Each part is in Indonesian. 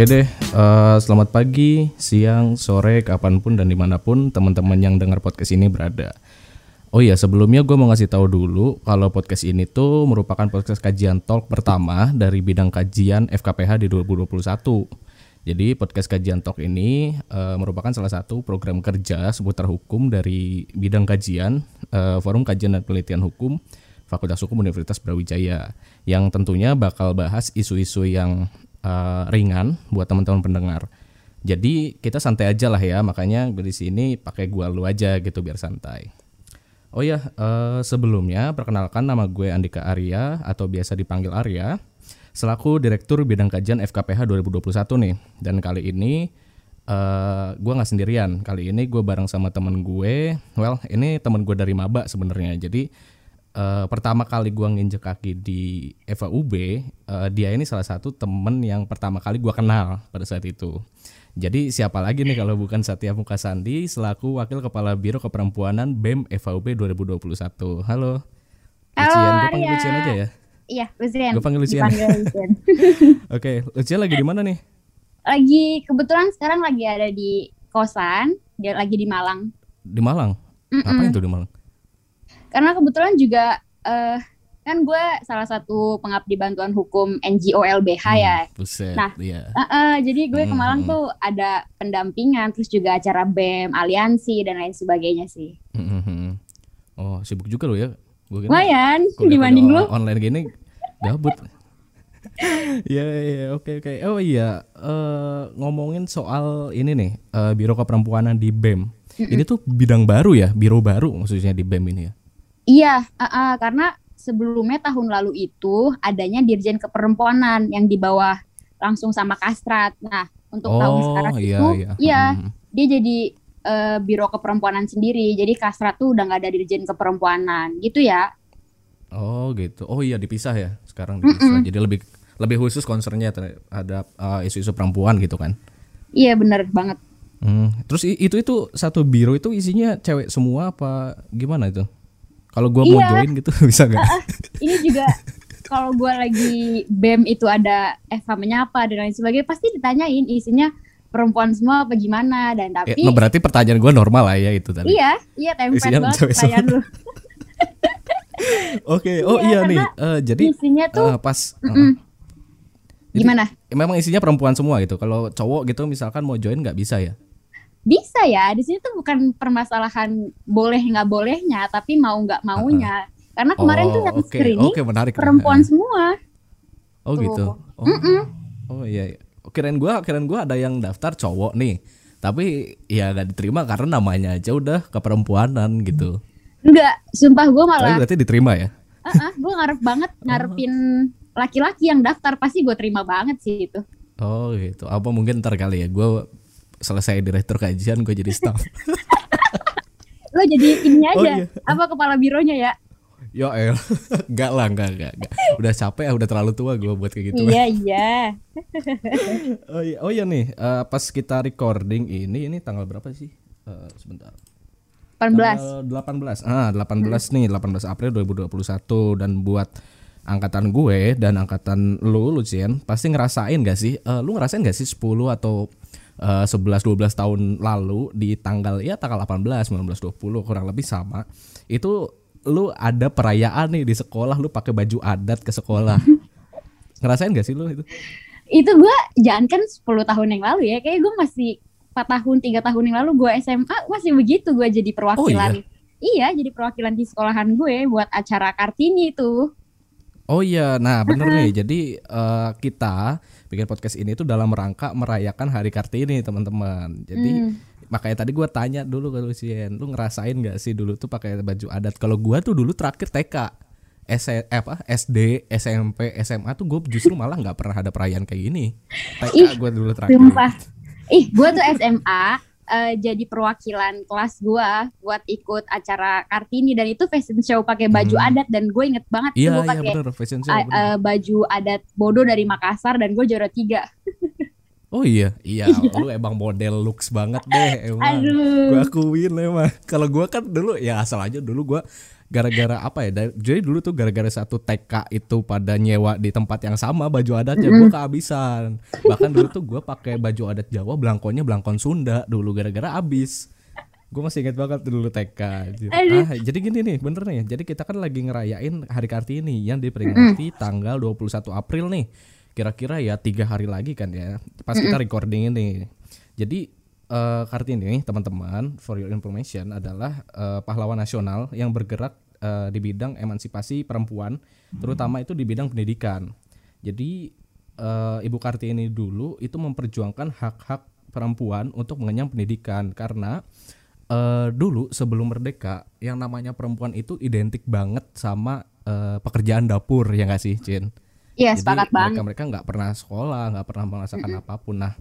Oke deh, uh, selamat pagi, siang, sore, kapan pun dan di mana pun teman-teman yang dengar podcast ini berada. Oh iya, sebelumnya gue mau ngasih tahu dulu kalau podcast ini tuh merupakan podcast kajian talk pertama dari bidang kajian FKPH di 2021. Jadi podcast kajian talk ini uh, merupakan salah satu program kerja seputar hukum dari bidang kajian uh, Forum Kajian dan Penelitian Hukum Fakultas Hukum Universitas Brawijaya yang tentunya bakal bahas isu-isu yang uh, ringan buat teman-teman pendengar. Jadi kita santai aja lah ya, makanya di sini pakai gua lu aja gitu biar santai. Oh ya, uh, sebelumnya perkenalkan nama gue Andika Arya atau biasa dipanggil Arya, selaku Direktur Bidang Kajian FKPH 2021 nih. Dan kali ini uh, gue nggak sendirian. Kali ini gue bareng sama temen gue. Well, ini temen gue dari maba sebenarnya. Jadi uh, pertama kali gua nginjek kaki di FAUB, uh, dia ini salah satu temen yang pertama kali gua kenal pada saat itu. Jadi siapa lagi nih kalau bukan Satya Mukasandi selaku Wakil Kepala Biro Keperempuanan BEM FAUB 2021. Halo. Halo, Lucian, gue panggil Lucian aja ya. Iya, Lucian. Gue panggil Lucian. Lucian. Oke, Lucian lagi di mana nih? lagi kebetulan sekarang lagi ada di kosan, dia lagi di Malang. Di Malang. Mm-mm. Ngapain tuh di Malang? Karena kebetulan juga eh kan gue salah satu pengabdi bantuan hukum NGO LBH ya. Hmm, Buset, Nah, iya. Eh, eh, jadi gue ke Hmm, Malang hmm. tuh ada pendampingan, terus juga acara BEM, aliansi dan lain sebagainya sih. Mhm. Oh, sibuk juga lo ya. Kira Lumayan dibanding lu. online gini gabut. Iya iya oke oke. Oh iya eh, ngomongin soal ini nih eh, Biro Keperempuanan di BEM. Ini tuh bidang baru ya, biro baru maksudnya di BEM ini ya. Iya, eh, eh, karena sebelumnya tahun lalu itu adanya Dirjen Keperempuanan yang di bawah langsung sama Kastrat. Nah, untuk tahun sekarang iya itu, iya. iya, Mhm. dia jadi eh, biro keperempuanan sendiri. Jadi Kastrat tuh udah nggak ada dirjen keperempuanan, gitu ya. Oh gitu. Oh iya dipisah ya sekarang dipisah. Jadi lebih lebih khusus concernnya terhadap eh, isu-isu perempuan gitu kan. Iya bener banget. Hmm. Terus itu itu satu biro itu isinya cewek semua apa gimana itu? Kalau gua mau Iya. join gitu bisa nggak? Ini juga kalau gua lagi BEM itu ada Eva menyapa dan lain sebagainya, pasti ditanyain isinya perempuan semua apa gimana dan Ya, tapi nah, berarti pertanyaan gua normal lah ya itu tadi. iya, iya template Isinya banget pertanyaan lu. Oke, oh Iya, iya nih. eh, jadi Isinya tuh eh, pas eh, mm-mm. jadi gimana? memang isinya perempuan semua gitu. Kalau cowok gitu misalkan mau join nggak bisa ya? Bisa ya, di sini tuh bukan permasalahan boleh nggak bolehnya, tapi mau nggak maunya. Karena kemarin tuh yang oke, screening oke menarik. perempuan semua. Oh tuh. gitu. Oh, oh iya. iya. Kirain gua, kirain gua ada yang daftar cowok nih. Tapi ya nggak diterima karena namanya aja udah keperempuanan gitu. Enggak, sumpah gue Tapi malah, berarti diterima ya? gue ngarep banget ngarepin laki-laki yang daftar pasti gue terima banget sih itu. Oh gitu. Apa mungkin ntar kali ya gue selesai direktur kajian gue jadi staff. Lo jadi ini Oh, aja, iya. apa kepala bironya ya? ya el, enggak lah, enggak, enggak, enggak. Udah capek ya, udah terlalu tua gue buat kayak gitu. Iya iya. Oh iya, oh iya nih, eh, pas kita recording ini, ini tanggal berapa sih? Eh, sebentar. 18. Tanggal 18. Ah, 18 nih, 18 April 2021 dan buat angkatan gue dan angkatan lu Lucien pasti ngerasain gak sih? Eh, lu ngerasain gak sih 10 atau eh, 11 12 tahun lalu di tanggal ya tanggal 18, 19, 20 kurang lebih sama. Itu lu ada perayaan nih di sekolah lu pakai baju adat ke sekolah. ngerasain gak sih lu itu? Itu gue jangan kan 10 tahun yang lalu ya, kayak gue masih 4 tahun, 3 tahun yang lalu gue SMA masih begitu gue jadi perwakilan. iya? jadi perwakilan di sekolahan gue buat acara Kartini itu. Oh iya, nah bener nih. Jadi eh, kita bikin podcast ini tuh dalam rangka merayakan Hari Kartini, teman-teman. Jadi Hmm. makanya tadi gua tanya dulu ke Lucien, lu ngerasain nggak sih dulu tuh pakai baju adat? Kalau gua tuh dulu terakhir TK, S apa SD, SMP, SMA tuh gue justru malah nggak pernah ada perayaan kayak gini. TK gue dulu terakhir. Sumpah. Ih, gue tuh SMA eh, jadi perwakilan kelas gue buat ikut acara Kartini dan itu fashion show pakai baju Hmm. adat dan gue inget banget Iya gue iya pakai bener fashion show. a- bener. eh, baju adat bodoh dari Makassar dan gue juara tiga. Oh iya, iya, lu emang model looks banget deh, emang. Aduh. Gua akuin emang. Kalau gua kan dulu ya asal aja dulu gua gara-gara apa ya? Jadi dulu tuh gara-gara satu TK itu pada nyewa di tempat yang sama baju adatnya gua kehabisan. Bahkan dulu tuh gua pakai baju adat Jawa, belangkonnya belangkon Sunda dulu gara-gara habis. Gue masih inget banget dulu TK. Ah, jadi gini nih, bener nih. Jadi kita kan lagi ngerayain Hari Kartini yang diperingati tanggal 21 April nih kira-kira ya tiga hari lagi kan ya pas kita recording ini. Jadi uh, kartini teman-teman for your information adalah uh, pahlawan nasional yang bergerak uh, di bidang emansipasi perempuan terutama itu di bidang pendidikan. Jadi uh, ibu kartini dulu itu memperjuangkan hak-hak perempuan untuk mengenyam pendidikan karena uh, dulu sebelum merdeka yang namanya perempuan itu identik banget sama uh, pekerjaan dapur ya nggak sih Cin Iya, sepakat banget. Mereka mereka nggak pernah sekolah, nggak pernah merasakan mm -hmm. apa pun. Nah,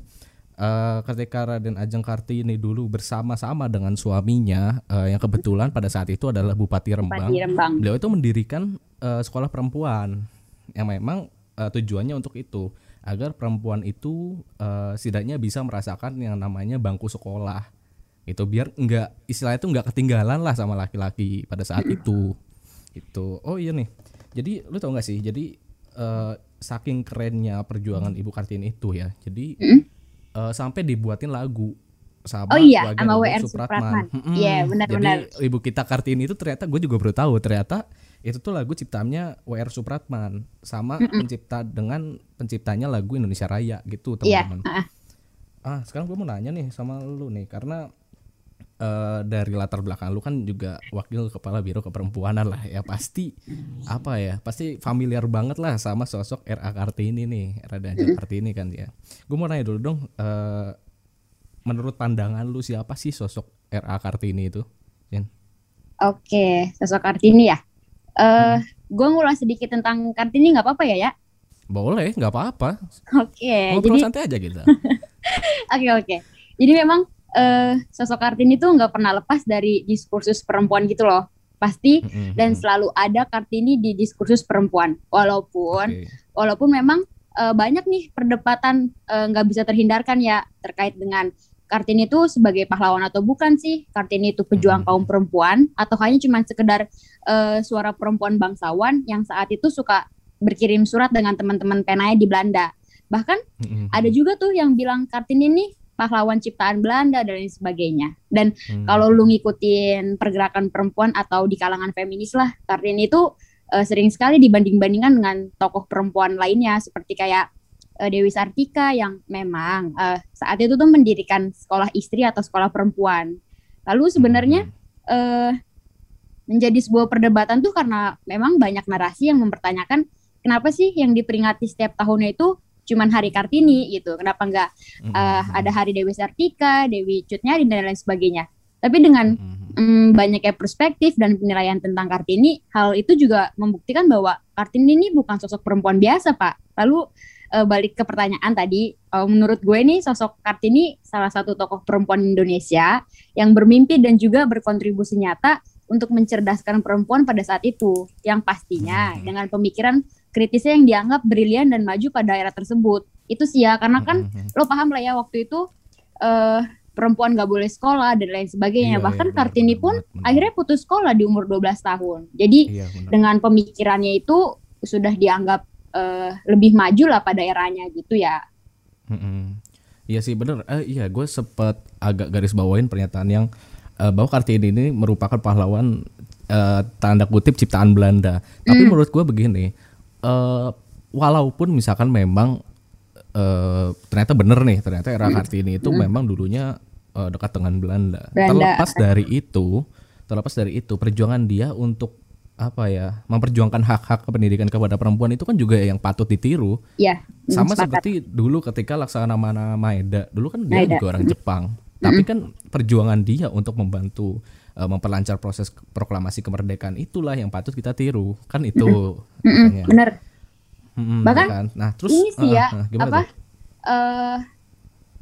uh, ketika Raden Ajeng Kartini dulu bersama-sama dengan suaminya uh, yang kebetulan pada saat itu adalah Bupati Rembang, Bupati Rembang. beliau itu mendirikan uh, sekolah perempuan yang memang uh, tujuannya untuk itu agar perempuan itu uh, setidaknya bisa merasakan yang namanya bangku sekolah itu biar nggak istilah itu nggak ketinggalan lah sama laki-laki pada saat itu itu oh iya nih jadi lu tau gak sih jadi uh, saking kerennya perjuangan Ibu Kartini itu ya. Jadi mm. uh, sampai dibuatin lagu sama oh iya, sama WR Supratman. Iya, hmm, benar-benar. Jadi Ibu kita Kartini itu ternyata gue juga baru tahu ternyata itu tuh lagu ciptaannya WR Supratman sama mm -mm. pencipta dengan penciptanya lagu Indonesia Raya gitu iya, teman-teman. Yeah. Uh -uh. Ah, sekarang gue mau nanya nih sama lu nih karena uh, dari latar belakang lu kan juga wakil kepala biro keperempuanan lah ya. Pasti apa ya pasti familiar banget lah sama sosok RA Kartini nih Raden Kartini kan ya. Gue mau nanya dulu dong uh, menurut pandangan lu siapa sih sosok RA Kartini itu Jen? Oke sosok Kartini ya? Uh, hmm. gue ngulas sedikit tentang Kartini nggak apa-apa ya ya? Boleh nggak apa-apa. Oke okay, jadi santai aja gitu oke oke. Jadi memang uh, sosok Kartini tuh nggak pernah lepas dari diskursus perempuan gitu loh pasti mm-hmm. dan selalu ada Kartini di diskursus perempuan walaupun okay. walaupun memang uh, banyak nih perdebatan eh, nggak uh, bisa terhindarkan ya terkait dengan Kartini itu sebagai pahlawan atau bukan sih Kartini itu pejuang mm-hmm. kaum perempuan atau hanya cuma sekedar uh, suara perempuan bangsawan yang saat itu suka berkirim surat dengan teman-teman penanya di Belanda bahkan mm-hmm. ada juga tuh yang bilang Kartini nih pahlawan ciptaan Belanda dan lain sebagainya. Dan hmm. kalau lu ngikutin pergerakan perempuan atau di kalangan feminis lah, Kartini itu uh, sering sekali dibanding-bandingkan dengan tokoh perempuan lainnya seperti kayak uh, Dewi Sartika yang memang uh, saat itu tuh mendirikan sekolah istri atau sekolah perempuan. Lalu sebenarnya uh, menjadi sebuah perdebatan tuh karena memang banyak narasi yang mempertanyakan kenapa sih yang diperingati setiap tahunnya itu cuman hari Kartini gitu. Kenapa enggak uh, mm-hmm. ada hari Dewi Sartika, Dewi Cutnyari dan lain sebagainya. Tapi dengan mm-hmm. um, banyaknya perspektif dan penilaian tentang Kartini, hal itu juga membuktikan bahwa Kartini ini bukan sosok perempuan biasa, Pak. Lalu uh, balik ke pertanyaan tadi, uh, menurut gue nih sosok Kartini salah satu tokoh perempuan Indonesia yang bermimpi dan juga berkontribusi nyata untuk mencerdaskan perempuan pada saat itu, yang pastinya hmm. dengan pemikiran kritisnya yang dianggap brilian dan maju pada era tersebut. Itu sih ya, karena kan hmm. lo paham lah ya waktu itu uh, perempuan gak boleh sekolah dan lain sebagainya. Iya, Bahkan iya, Kartini pun benar, akhirnya putus sekolah di umur 12 tahun. Jadi iya, dengan pemikirannya itu sudah dianggap uh, lebih maju lah pada eranya gitu ya. Hmm. Iya sih bener. Uh, iya gue sempat agak garis bawain pernyataan yang uh, bahwa Kartini ini merupakan pahlawan uh, tanda kutip ciptaan Belanda. Tapi mm. menurut gue begini, uh, walaupun misalkan memang uh, ternyata bener nih, ternyata era mm. Kartini itu mm. memang dulunya uh, dekat dengan Belanda. Belanda. Terlepas dari itu, terlepas dari itu perjuangan dia untuk apa ya memperjuangkan hak-hak pendidikan kepada perempuan itu kan juga yang patut ditiru. Iya. Sama sepakat. seperti dulu ketika Laksamana Maeda, dulu kan dia Maeda. juga orang Jepang. Tapi kan perjuangan dia untuk membantu uh, memperlancar proses proklamasi kemerdekaan itulah yang patut kita tiru. Kan itu. Mm Benar. Hmm, Bahkan kan? nah terus ini sih uh, ya uh, apa uh,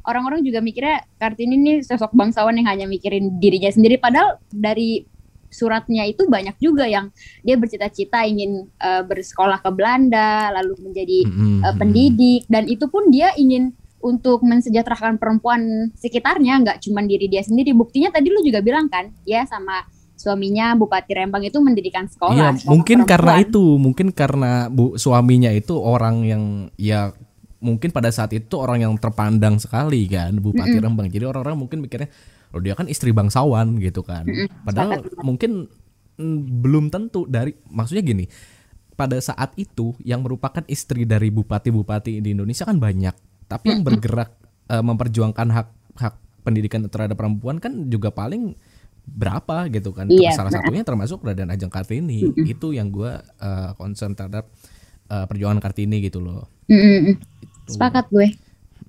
orang-orang juga mikirnya Kartini ini sosok bangsawan yang hanya mikirin dirinya sendiri padahal dari suratnya itu banyak juga yang dia bercita-cita ingin uh, bersekolah ke Belanda lalu menjadi uh, pendidik dan itu pun dia ingin untuk mensejahterakan perempuan sekitarnya nggak cuma diri dia sendiri buktinya tadi lu juga bilang kan ya sama suaminya Bupati Rembang itu mendirikan sekolah. Iya, mungkin perempuan. karena itu, mungkin karena bu suaminya itu orang yang ya mungkin pada saat itu orang yang terpandang sekali kan Bupati mm -mm. Rembang. Jadi orang-orang mungkin mikirnya, oh dia kan istri bangsawan gitu kan. Mm -mm. Padahal Sepakat. mungkin mm, belum tentu dari maksudnya gini. Pada saat itu yang merupakan istri dari bupati-bupati di Indonesia kan banyak, tapi yang bergerak uh, memperjuangkan hak hak pendidikan terhadap perempuan kan juga paling berapa gitu kan. Iya, Salah nah. satunya termasuk Raden Ajeng Kartini. Mm -hmm. Itu yang gue uh, concern terhadap uh, perjuangan Kartini gitu loh. Mm -hmm. Sepakat gue.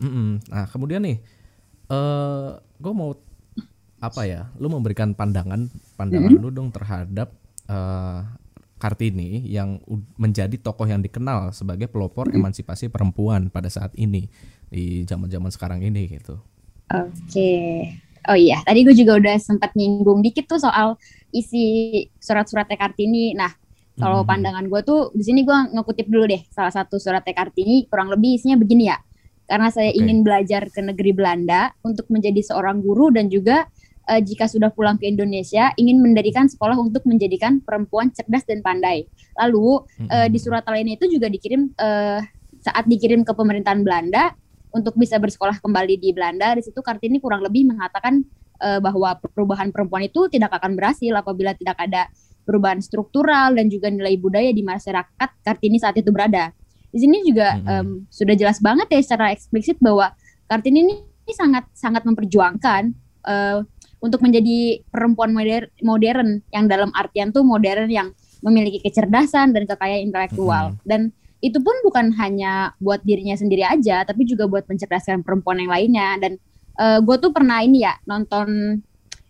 Mm -hmm. Nah kemudian nih, uh, gue mau apa ya? Lu memberikan pandangan pandangan mm -hmm. lu dong terhadap uh, Kartini yang menjadi tokoh yang dikenal sebagai pelopor mm -hmm. emansipasi perempuan pada saat ini di zaman-zaman sekarang ini gitu. Oke. Okay. Oh iya, tadi gue juga udah sempat nyinggung dikit tuh soal isi surat-surat Kartini. Nah, kalau hmm. pandangan gue tuh di sini gue ngekutip dulu deh salah satu surat Kartini kurang lebih isinya begini ya. Karena saya okay. ingin belajar ke negeri Belanda untuk menjadi seorang guru dan juga uh, jika sudah pulang ke Indonesia ingin mendirikan sekolah untuk menjadikan perempuan cerdas dan pandai. Lalu hmm. uh, di surat lainnya itu juga dikirim uh, saat dikirim ke pemerintahan Belanda untuk bisa bersekolah kembali di Belanda di situ Kartini kurang lebih mengatakan uh, bahwa perubahan perempuan itu tidak akan berhasil apabila tidak ada perubahan struktural dan juga nilai budaya di masyarakat Kartini saat itu berada. Di sini juga mm -hmm. um, sudah jelas banget ya secara eksplisit bahwa Kartini ini, ini sangat sangat memperjuangkan uh, untuk menjadi perempuan moder modern yang dalam artian tuh modern yang memiliki kecerdasan dan kekayaan intelektual mm -hmm. dan itu pun bukan hanya buat dirinya sendiri aja tapi juga buat mencerdaskan perempuan yang lainnya dan uh, eh, gue tuh pernah ini ya nonton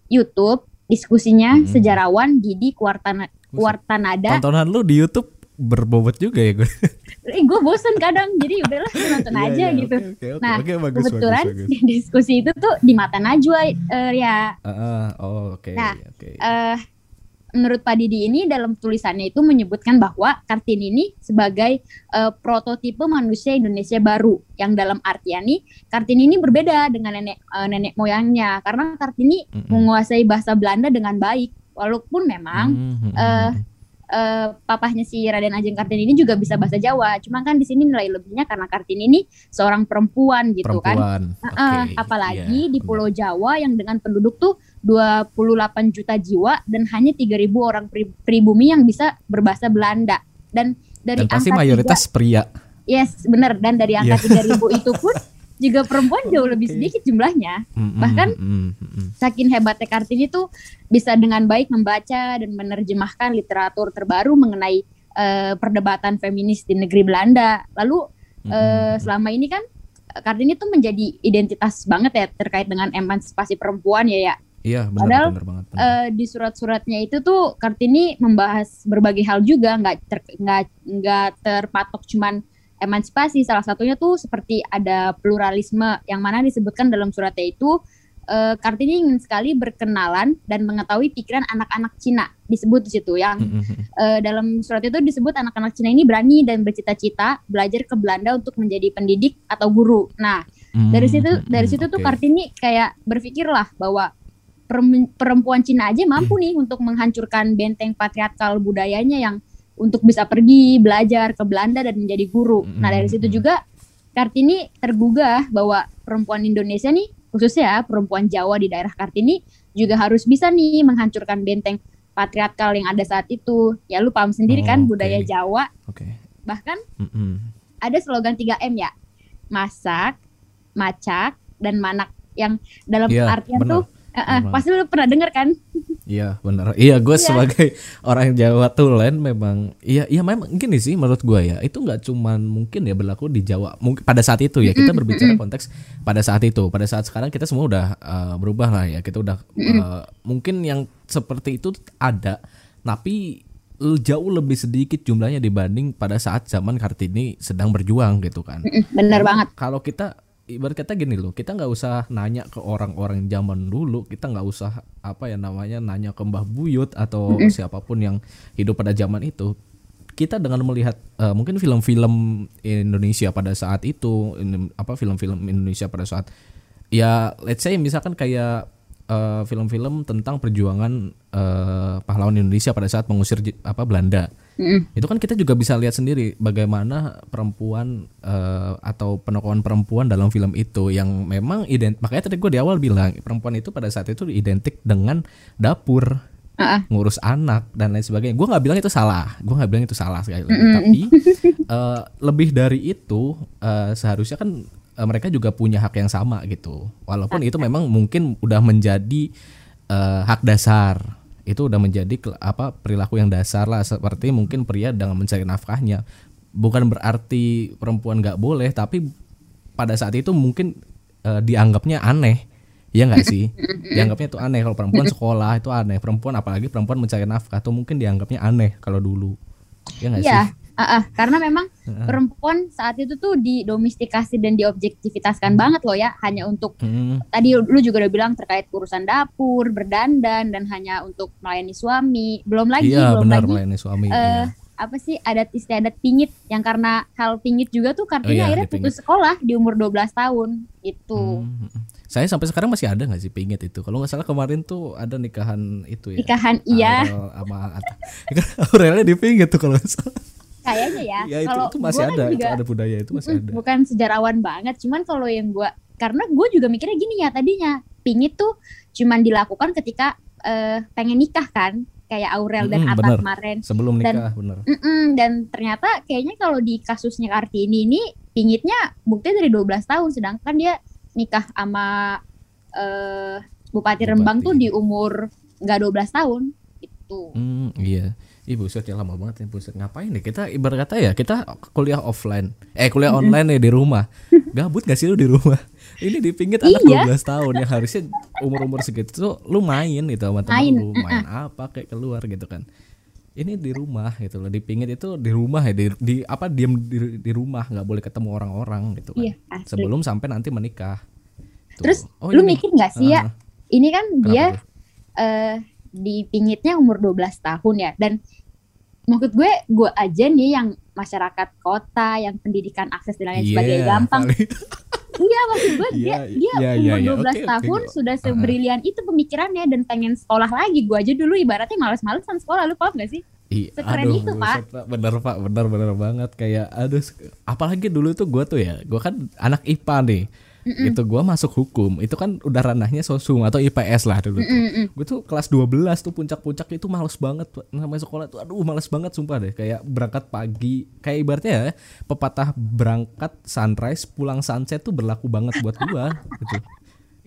YouTube diskusinya hmm. sejarawan Didi Kuartana Kuartanada tontonan lu di YouTube berbobot juga ya gue eh, gue bosen kadang jadi udahlah nonton yeah, aja yeah, gitu okay, okay, okay, nah okay, bagus, kebetulan bagus, bagus. diskusi itu tuh di mata Najwa uh, ya uh, uh, oh oke okay, nah okay. uh, menurut Pak Didi ini dalam tulisannya itu menyebutkan bahwa Kartini ini sebagai uh, prototipe manusia Indonesia baru yang dalam artian nih Kartini ini berbeda dengan nenek uh, nenek moyangnya karena Kartini mm -hmm. menguasai bahasa Belanda dengan baik walaupun memang mm -hmm. uh, uh, papahnya si Raden Ajeng Kartini ini juga bisa bahasa Jawa. Cuma kan di sini nilai lebihnya karena Kartini ini seorang perempuan gitu kan. perempuan. kan. Okay. Uh, apalagi yeah, di Pulau. Jawa yang dengan penduduk tuh 28 juta jiwa dan hanya 3000 orang pri pribumi yang bisa berbahasa Belanda. Dan dari dan pasti mayoritas 3, pria. Yes, benar. Dan dari angka yeah. 3000 itu pun juga perempuan jauh lebih sedikit jumlahnya. Mm-hmm. Bahkan mm-hmm. saking hebatnya Kartini tuh bisa dengan baik membaca dan menerjemahkan literatur terbaru mengenai uh, perdebatan feminis di negeri Belanda. Lalu mm-hmm. uh, selama ini kan Kartini tuh menjadi identitas banget ya terkait dengan emansipasi perempuan ya ya. Iya, benar, Padahal benar banget. Benar. Uh, di surat-suratnya itu tuh Kartini membahas berbagai hal juga, nggak ter, nggak nggak terpatok cuman emansipasi salah satunya tuh seperti ada pluralisme yang mana disebutkan dalam suratnya itu uh, Kartini ingin sekali berkenalan dan mengetahui pikiran anak-anak Cina disebut di situ yang uh, dalam surat itu disebut anak-anak Cina ini berani dan bercita-cita belajar ke Belanda untuk menjadi pendidik atau guru. Nah dari situ dari situ okay. tuh Kartini kayak berpikirlah bahwa perempuan Cina aja mampu nih untuk menghancurkan benteng patriarkal budayanya yang untuk bisa pergi belajar ke Belanda dan menjadi guru. Mm-hmm. Nah dari situ juga Kartini tergugah bahwa perempuan Indonesia nih khususnya perempuan Jawa di daerah Kartini juga harus bisa nih menghancurkan benteng patriarkal yang ada saat itu. Ya lu paham sendiri kan, oh, kan okay. budaya Jawa. Okay. Bahkan mm-hmm. ada slogan 3M ya. Masak, macak, dan manak yang dalam yeah, artian bener. tuh Uh, uh, pasti lu pernah denger kan? Iya benar. Iya gue yeah. sebagai orang Jawa Tulen memang iya iya memang gini sih menurut gue ya itu nggak cuman mungkin ya berlaku di Jawa mungkin pada saat itu ya kita berbicara konteks pada saat itu pada saat sekarang kita semua udah uh, berubah lah ya kita udah uh, mungkin yang seperti itu ada tapi jauh lebih sedikit jumlahnya dibanding pada saat zaman Kartini sedang berjuang gitu kan. Bener banget. Kalau kita ibarat kata gini loh kita nggak usah nanya ke orang-orang zaman dulu kita nggak usah apa ya namanya nanya ke Mbah Buyut atau mm -hmm. siapa pun yang hidup pada zaman itu kita dengan melihat uh, mungkin film-film Indonesia pada saat itu in, apa film-film Indonesia pada saat ya let's say misalkan kayak uh, film-film tentang perjuangan uh, pahlawan Indonesia pada saat mengusir apa Belanda. Mm. Itu kan kita juga bisa lihat sendiri bagaimana perempuan uh, atau penokohan perempuan dalam film itu yang memang ident makanya tadi gue di awal bilang perempuan itu pada saat itu identik dengan dapur. Uh-uh. ngurus anak dan lain sebagainya. Gue nggak bilang itu salah, gue nggak bilang itu salah sekali lagi. Mm-hmm. Tapi uh, lebih dari itu uh, seharusnya kan uh, mereka juga punya hak yang sama gitu. Walaupun itu memang mungkin udah menjadi uh, hak dasar. Itu udah menjadi apa perilaku yang dasar lah seperti mungkin pria dengan mencari nafkahnya. Bukan berarti perempuan nggak boleh, tapi pada saat itu mungkin uh, dianggapnya aneh. Ya nggak sih? Dianggapnya itu aneh kalau perempuan sekolah itu aneh. Perempuan apalagi perempuan mencari nafkah tuh mungkin dianggapnya aneh kalau dulu. Ya nggak ya, sih? Uh, uh, karena memang uh. perempuan saat itu tuh didomestikasi dan diobjektivitaskan banget loh ya, hanya untuk hmm. tadi lu juga udah bilang terkait urusan dapur, berdandan dan hanya untuk melayani suami. Belum lagi, iya, belum benar, lagi melayani suami. Uh, iya. Apa sih adat istiadat pingit yang karena hal pingit juga tuh karena oh, iya, akhirnya putus sekolah di umur 12 tahun itu. Hmm, hmm, hmm. Saya sampai sekarang masih ada nggak sih pingit itu? Kalau nggak salah kemarin tuh ada nikahan itu ya. Nikahan iya. Sama Aurelnya di pingit tuh kalau nggak salah kayaknya ya. ya itu, kalau itu masih ada, juga, itu ada budaya itu masih ada. Bukan sejarawan banget, cuman kalau yang gue karena gue juga mikirnya gini ya tadinya pingit tuh cuman dilakukan ketika uh, pengen nikah kan kayak Aurel dan Atta kemarin. Sebelum nikah dan, bener. Mm -mm, dan ternyata kayaknya kalau di kasusnya Kartini ini pingitnya bukti dari 12 tahun sedangkan dia nikah sama uh, Bupati, Bupati. Rembang tuh di umur nggak 12 tahun itu mm, iya Ih buset ya lama banget ya buset. Ngapain nih kita ibarat kata ya kita kuliah offline. Eh kuliah online nih di rumah. Gabut gak sih lu di rumah? Ini dipingit anak iya. 12 tahun yang harusnya umur-umur segitu tuh lu main gitu sama temen lu. Main apa kayak keluar gitu kan. Ini di rumah gitu loh. Dipingit itu di rumah ya di, di apa diem di, di rumah. Nggak boleh ketemu orang-orang gitu kan. Iya, sebelum sampai nanti menikah. Tuh. terus oh, lu mikir nggak sih uh, ya ini kan dia uh, dipingitnya umur 12 tahun ya. Dan maksud gue gue aja nih yang masyarakat kota yang pendidikan akses dan lain yeah, sebagainya gampang. iya maksud gue dia yeah, dia yeah, umur yeah, 12 okay, tahun okay. sudah sebrilian uh-huh. itu pemikirannya dan pengen sekolah lagi. Gue aja dulu ibaratnya males-malesan sekolah lu paham gak sih? I, Sekeren aduh, itu pak. pak. Bener pak. Bener bener banget. Kayak aduh Apalagi dulu tuh gue tuh ya Gue kan anak IPA nih Mm-mm. itu gue masuk hukum. Itu kan udah ranahnya sosum atau IPS lah dulu tuh. gue tuh kelas 12 tuh puncak-puncak itu males banget namanya sekolah tuh aduh males banget sumpah deh. Kayak berangkat pagi kayak ibaratnya ya pepatah berangkat sunrise pulang sunset tuh berlaku banget buat gue gitu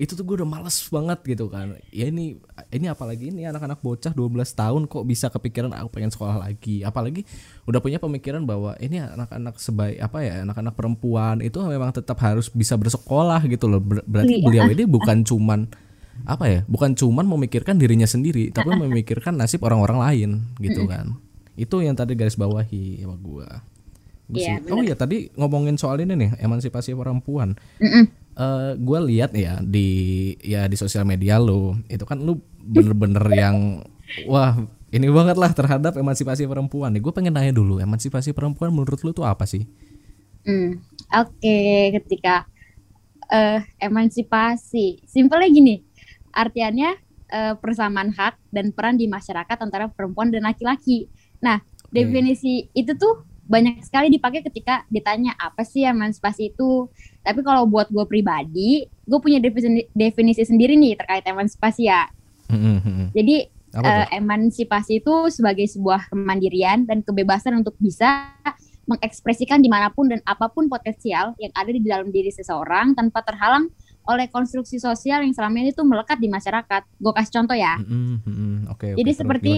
itu tuh gue udah males banget gitu kan. Ya ini ini apalagi ini anak-anak bocah 12 tahun kok bisa kepikiran aku pengen sekolah lagi. Apalagi udah punya pemikiran bahwa ini anak-anak sebaik apa ya anak-anak perempuan itu memang tetap harus bisa bersekolah gitu loh. Ber berarti iya. beliau ini bukan cuman apa ya bukan cuman memikirkan dirinya sendiri tapi memikirkan nasib orang-orang lain gitu kan. Itu yang tadi garis bawahi sama gue yeah, oh iya tadi ngomongin soal ini nih emansipasi perempuan. Mm -mm uh, eh, gue lihat ya di ya di sosial media lo itu kan lu bener-bener yang wah ini banget lah terhadap emansipasi perempuan nih gue pengen nanya dulu emansipasi perempuan menurut lu tuh apa sih? Hmm, Oke okay. ketika uh, emansipasi simpelnya gini artiannya uh, persamaan hak dan peran di masyarakat antara perempuan dan laki-laki. Nah definisi itu tuh banyak sekali dipakai ketika ditanya apa sih emansipasi itu. Tapi kalau buat gue pribadi, gue punya definisi, definisi sendiri nih terkait emansipasi ya. Mm-hmm. Jadi uh, emansipasi itu sebagai sebuah kemandirian dan kebebasan untuk bisa mengekspresikan di mana pun dan apa pun potensial yang ada di dalam diri seseorang tanpa terhalang oleh konstruksi sosial yang selama ini tuh melekat di masyarakat. Gue kasih contoh ya. Mm-hmm. Okay, Jadi okay, seperti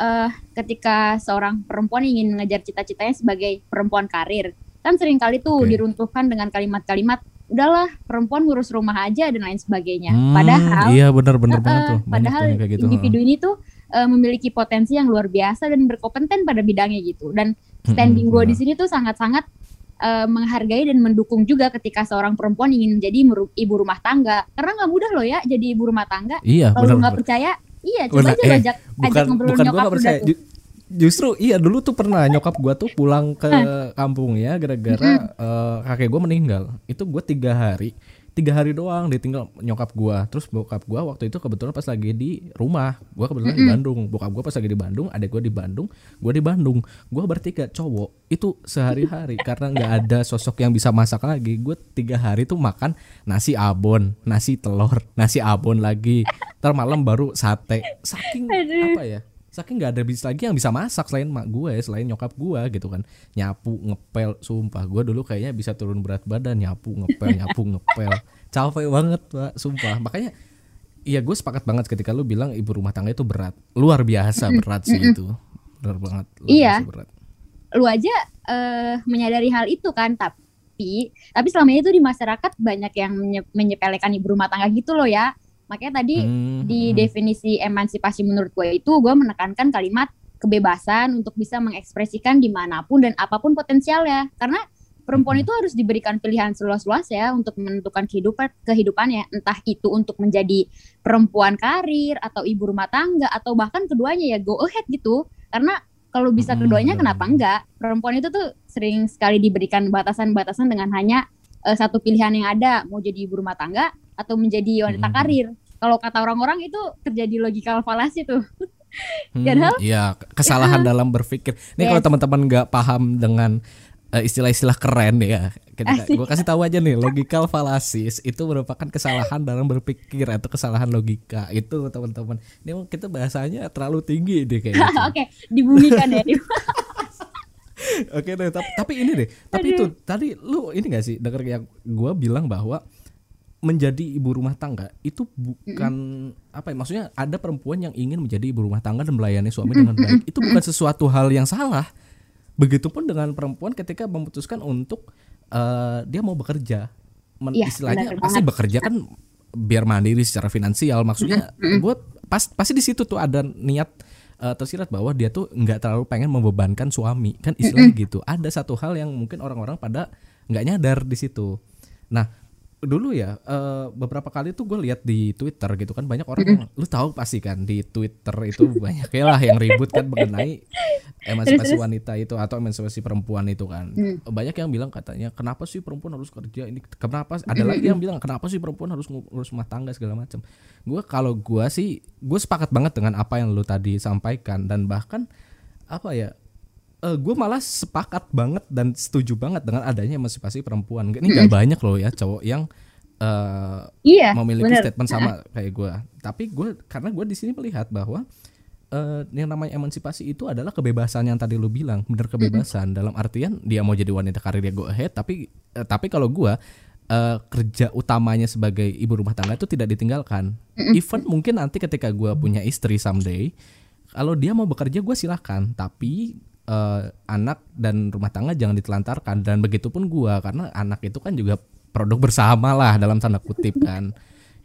uh, ketika seorang perempuan ingin mengejar cita-citanya sebagai perempuan karir kan sering kali tuh okay. diruntuhkan dengan kalimat-kalimat udahlah perempuan ngurus rumah aja dan lain sebagainya. Hmm, padahal iya benar-benar uh, banget tuh. Padahal tuh gitu. individu ini tuh uh, memiliki potensi yang luar biasa dan berkompeten pada bidangnya gitu. Dan standing hmm, gue di sini tuh sangat-sangat uh, menghargai dan mendukung juga ketika seorang perempuan ingin menjadi ibu rumah tangga. Karena nggak mudah loh ya jadi ibu rumah tangga. Iya, kalau nggak percaya Iya, coba aja eh, ajak, bukan, ajak ngobrol bukan nyokap gua percaya. Justru iya dulu tuh pernah nyokap gua tuh pulang ke kampung ya gara-gara uh, kakek gua meninggal. Itu gua tiga hari tiga hari doang ditinggal nyokap gua. Terus bokap gua waktu itu kebetulan pas lagi di rumah. Gua kebetulan di Bandung. Bokap gua pas lagi di Bandung adek gua di Bandung gua di Bandung. Gua bertiga cowok itu sehari-hari. Karena nggak ada sosok yang bisa masak lagi gua tiga hari tuh makan nasi abon nasi telur nasi abon lagi. Ntar malam baru sate. Saking apa ya saking nggak ada bis lagi yang bisa masak selain mak gue selain nyokap gue gitu kan. Nyapu ngepel sumpah. Gue dulu kayaknya bisa turun berat badan nyapu ngepel nyapu ngepel. Capek banget pak sumpah. Makanya Iya gue sepakat banget ketika lu bilang ibu rumah tangga itu berat. Luar biasa berat sih itu. Benar banget luar iya. berat. lu aja uh, menyadari hal itu kan tapi tapi selama itu di masyarakat banyak yang menyepelekan ibu rumah tangga gitu loh ya Makanya tadi hmm. di hmm. definisi emansipasi menurut gue itu gue menekankan kalimat kebebasan untuk bisa mengekspresikan di mana pun dan apa pun potensialnya. Karena perempuan hmm. itu harus diberikan pilihan seluas-luas ya untuk menentukan kehidupan kehidupannya entah itu untuk menjadi perempuan karir atau ibu rumah tangga atau bahkan keduanya ya go ahead gitu karena kalau bisa hmm, keduanya kenapa enggak perempuan itu tuh sering sekali diberikan batasan-batasan dengan hanya uh, satu pilihan yang ada mau jadi ibu rumah tangga atau menjadi wanita hmm. karir. Kalau kata orang-orang itu terjadi logikal falasi tuh. Hmm, iya, kesalahan ya. dalam berpikir. Ini yes. kalau teman-teman nggak paham dengan uh, istilah-istilah keren ya, gue kasih tahu aja nih, logikal falasis itu merupakan kesalahan dalam berpikir atau kesalahan logika itu teman-teman. Ini kita bahasanya terlalu tinggi deh kayaknya. Oke, okay, dibumikan ya. Oke deh, tapi, tapi ini deh, tapi itu tadi lu ini gak sih denger yang gue bilang bahwa menjadi ibu rumah tangga itu bukan mm apa ya maksudnya ada perempuan yang ingin menjadi ibu rumah tangga dan melayani suami dengan baik. Itu bukan sesuatu hal yang salah. Begitupun dengan perempuan ketika memutuskan untuk uh, dia mau bekerja. Men, ya, istilahnya pasti banget. bekerja kan biar mandiri secara finansial maksudnya. Buat pas pasti di situ tuh ada niat uh, tersirat bahwa dia tuh nggak terlalu pengen membebankan suami. Kan istilahnya gitu. Ada satu hal yang mungkin orang-orang pada nggak nyadar di situ. Nah dulu ya uh, beberapa kali tuh gue lihat di Twitter gitu kan banyak orang yang lu tahu pasti kan di Twitter itu banyak ya lah yang ribut kan mengenai emansipasi wanita itu atau emansipasi perempuan itu kan. Mm. banyak yang bilang katanya kenapa sih perempuan harus kerja ini? Kenapa ada lagi yang bilang kenapa sih perempuan harus ngurus rumah tangga segala macam gue kalau gue sih gue sepakat banget dengan apa yang lu tadi sampaikan dan bahkan apa ya uh, eh, gue malah sepakat banget dan setuju banget dengan adanya emansipasi perempuan. Ini nggak banyak loh ya cowok yang uh, iya, memiliki bener. statement sama kayak gue. Tapi gue karena gue di sini melihat bahwa uh, yang namanya emansipasi itu adalah kebebasan yang tadi lu bilang, bener kebebasan mm-hmm. dalam artian dia mau jadi wanita karir dia go ahead. Tapi uh, tapi kalau gue uh, kerja utamanya sebagai ibu rumah tangga itu tidak ditinggalkan. Mm-hmm. Even mungkin nanti ketika gue punya istri someday, kalau dia mau bekerja gue silahkan. Tapi uh, anak dan rumah tangga jangan ditelantarkan dan begitupun gua karena anak itu kan juga produk bersama lah dalam tanda kutip kan.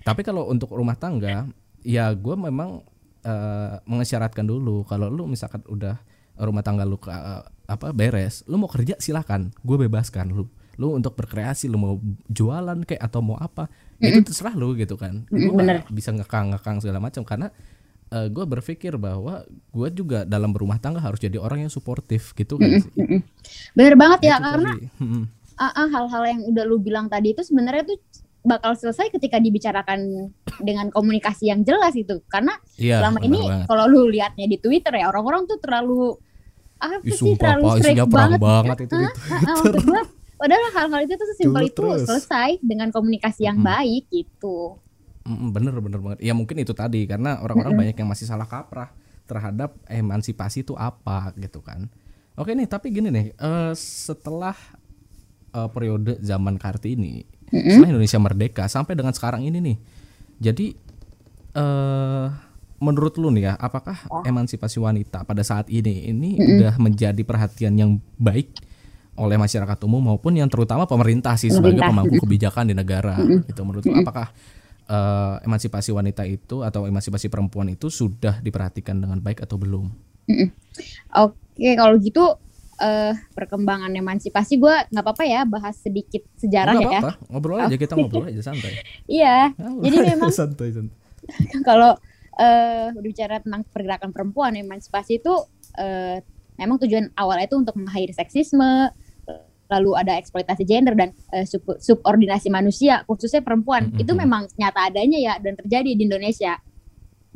Tapi kalau untuk rumah tangga ya gua memang uh, mengisyaratkan dulu kalau lu misalkan udah rumah tangga lu uh, apa beres, lu mau kerja silahkan, gue bebaskan lu. Lu untuk berkreasi, lu mau jualan kayak atau mau apa, mm -hmm. itu terserah lu gitu kan. Lu bisa ngekang-ngekang segala macam karena uh, eh, gue berpikir bahwa gue juga dalam berumah tangga harus jadi orang yang suportif gitu kan mm -mm, bener banget ya karena uh, hal-hal yang udah lu bilang tadi itu sebenarnya tuh bakal selesai ketika dibicarakan dengan komunikasi yang jelas itu. Karena ya, selama ini kalau lu liatnya di Twitter ya orang-orang tuh terlalu apa Ih, sih terlalu strict banget, banget itu uh, uh, uh, padahal hal-hal itu tuh sesimpel itu selesai dengan komunikasi yang hmm. baik gitu bener bener banget ya mungkin itu tadi karena orang-orang banyak yang masih salah kaprah terhadap emansipasi itu apa gitu kan oke nih tapi gini nih uh, setelah uh, periode zaman kartini mm-hmm. setelah Indonesia merdeka sampai dengan sekarang ini nih jadi uh, menurut lu nih ya apakah oh. emansipasi wanita pada saat ini ini mm-hmm. udah menjadi perhatian yang baik oleh masyarakat umum maupun yang terutama pemerintah sih sebagai pemangku kebijakan di negara mm-hmm. itu menurut lu apakah uh, emansipasi wanita itu atau emansipasi perempuan itu sudah diperhatikan dengan baik atau belum? Oke, okay, kalau gitu uh, perkembangan emansipasi gue nggak apa-apa ya bahas sedikit sejarah gak ya. Apa, ngobrol aja kita ngobrol aja santai. iya, jadi memang santai santai. kalau uh, berbicara tentang pergerakan perempuan emansipasi itu uh, memang tujuan awalnya itu untuk mengakhiri seksisme lalu ada eksploitasi gender dan uh, sub subordinasi manusia khususnya perempuan mm -hmm. itu memang nyata adanya ya dan terjadi di Indonesia.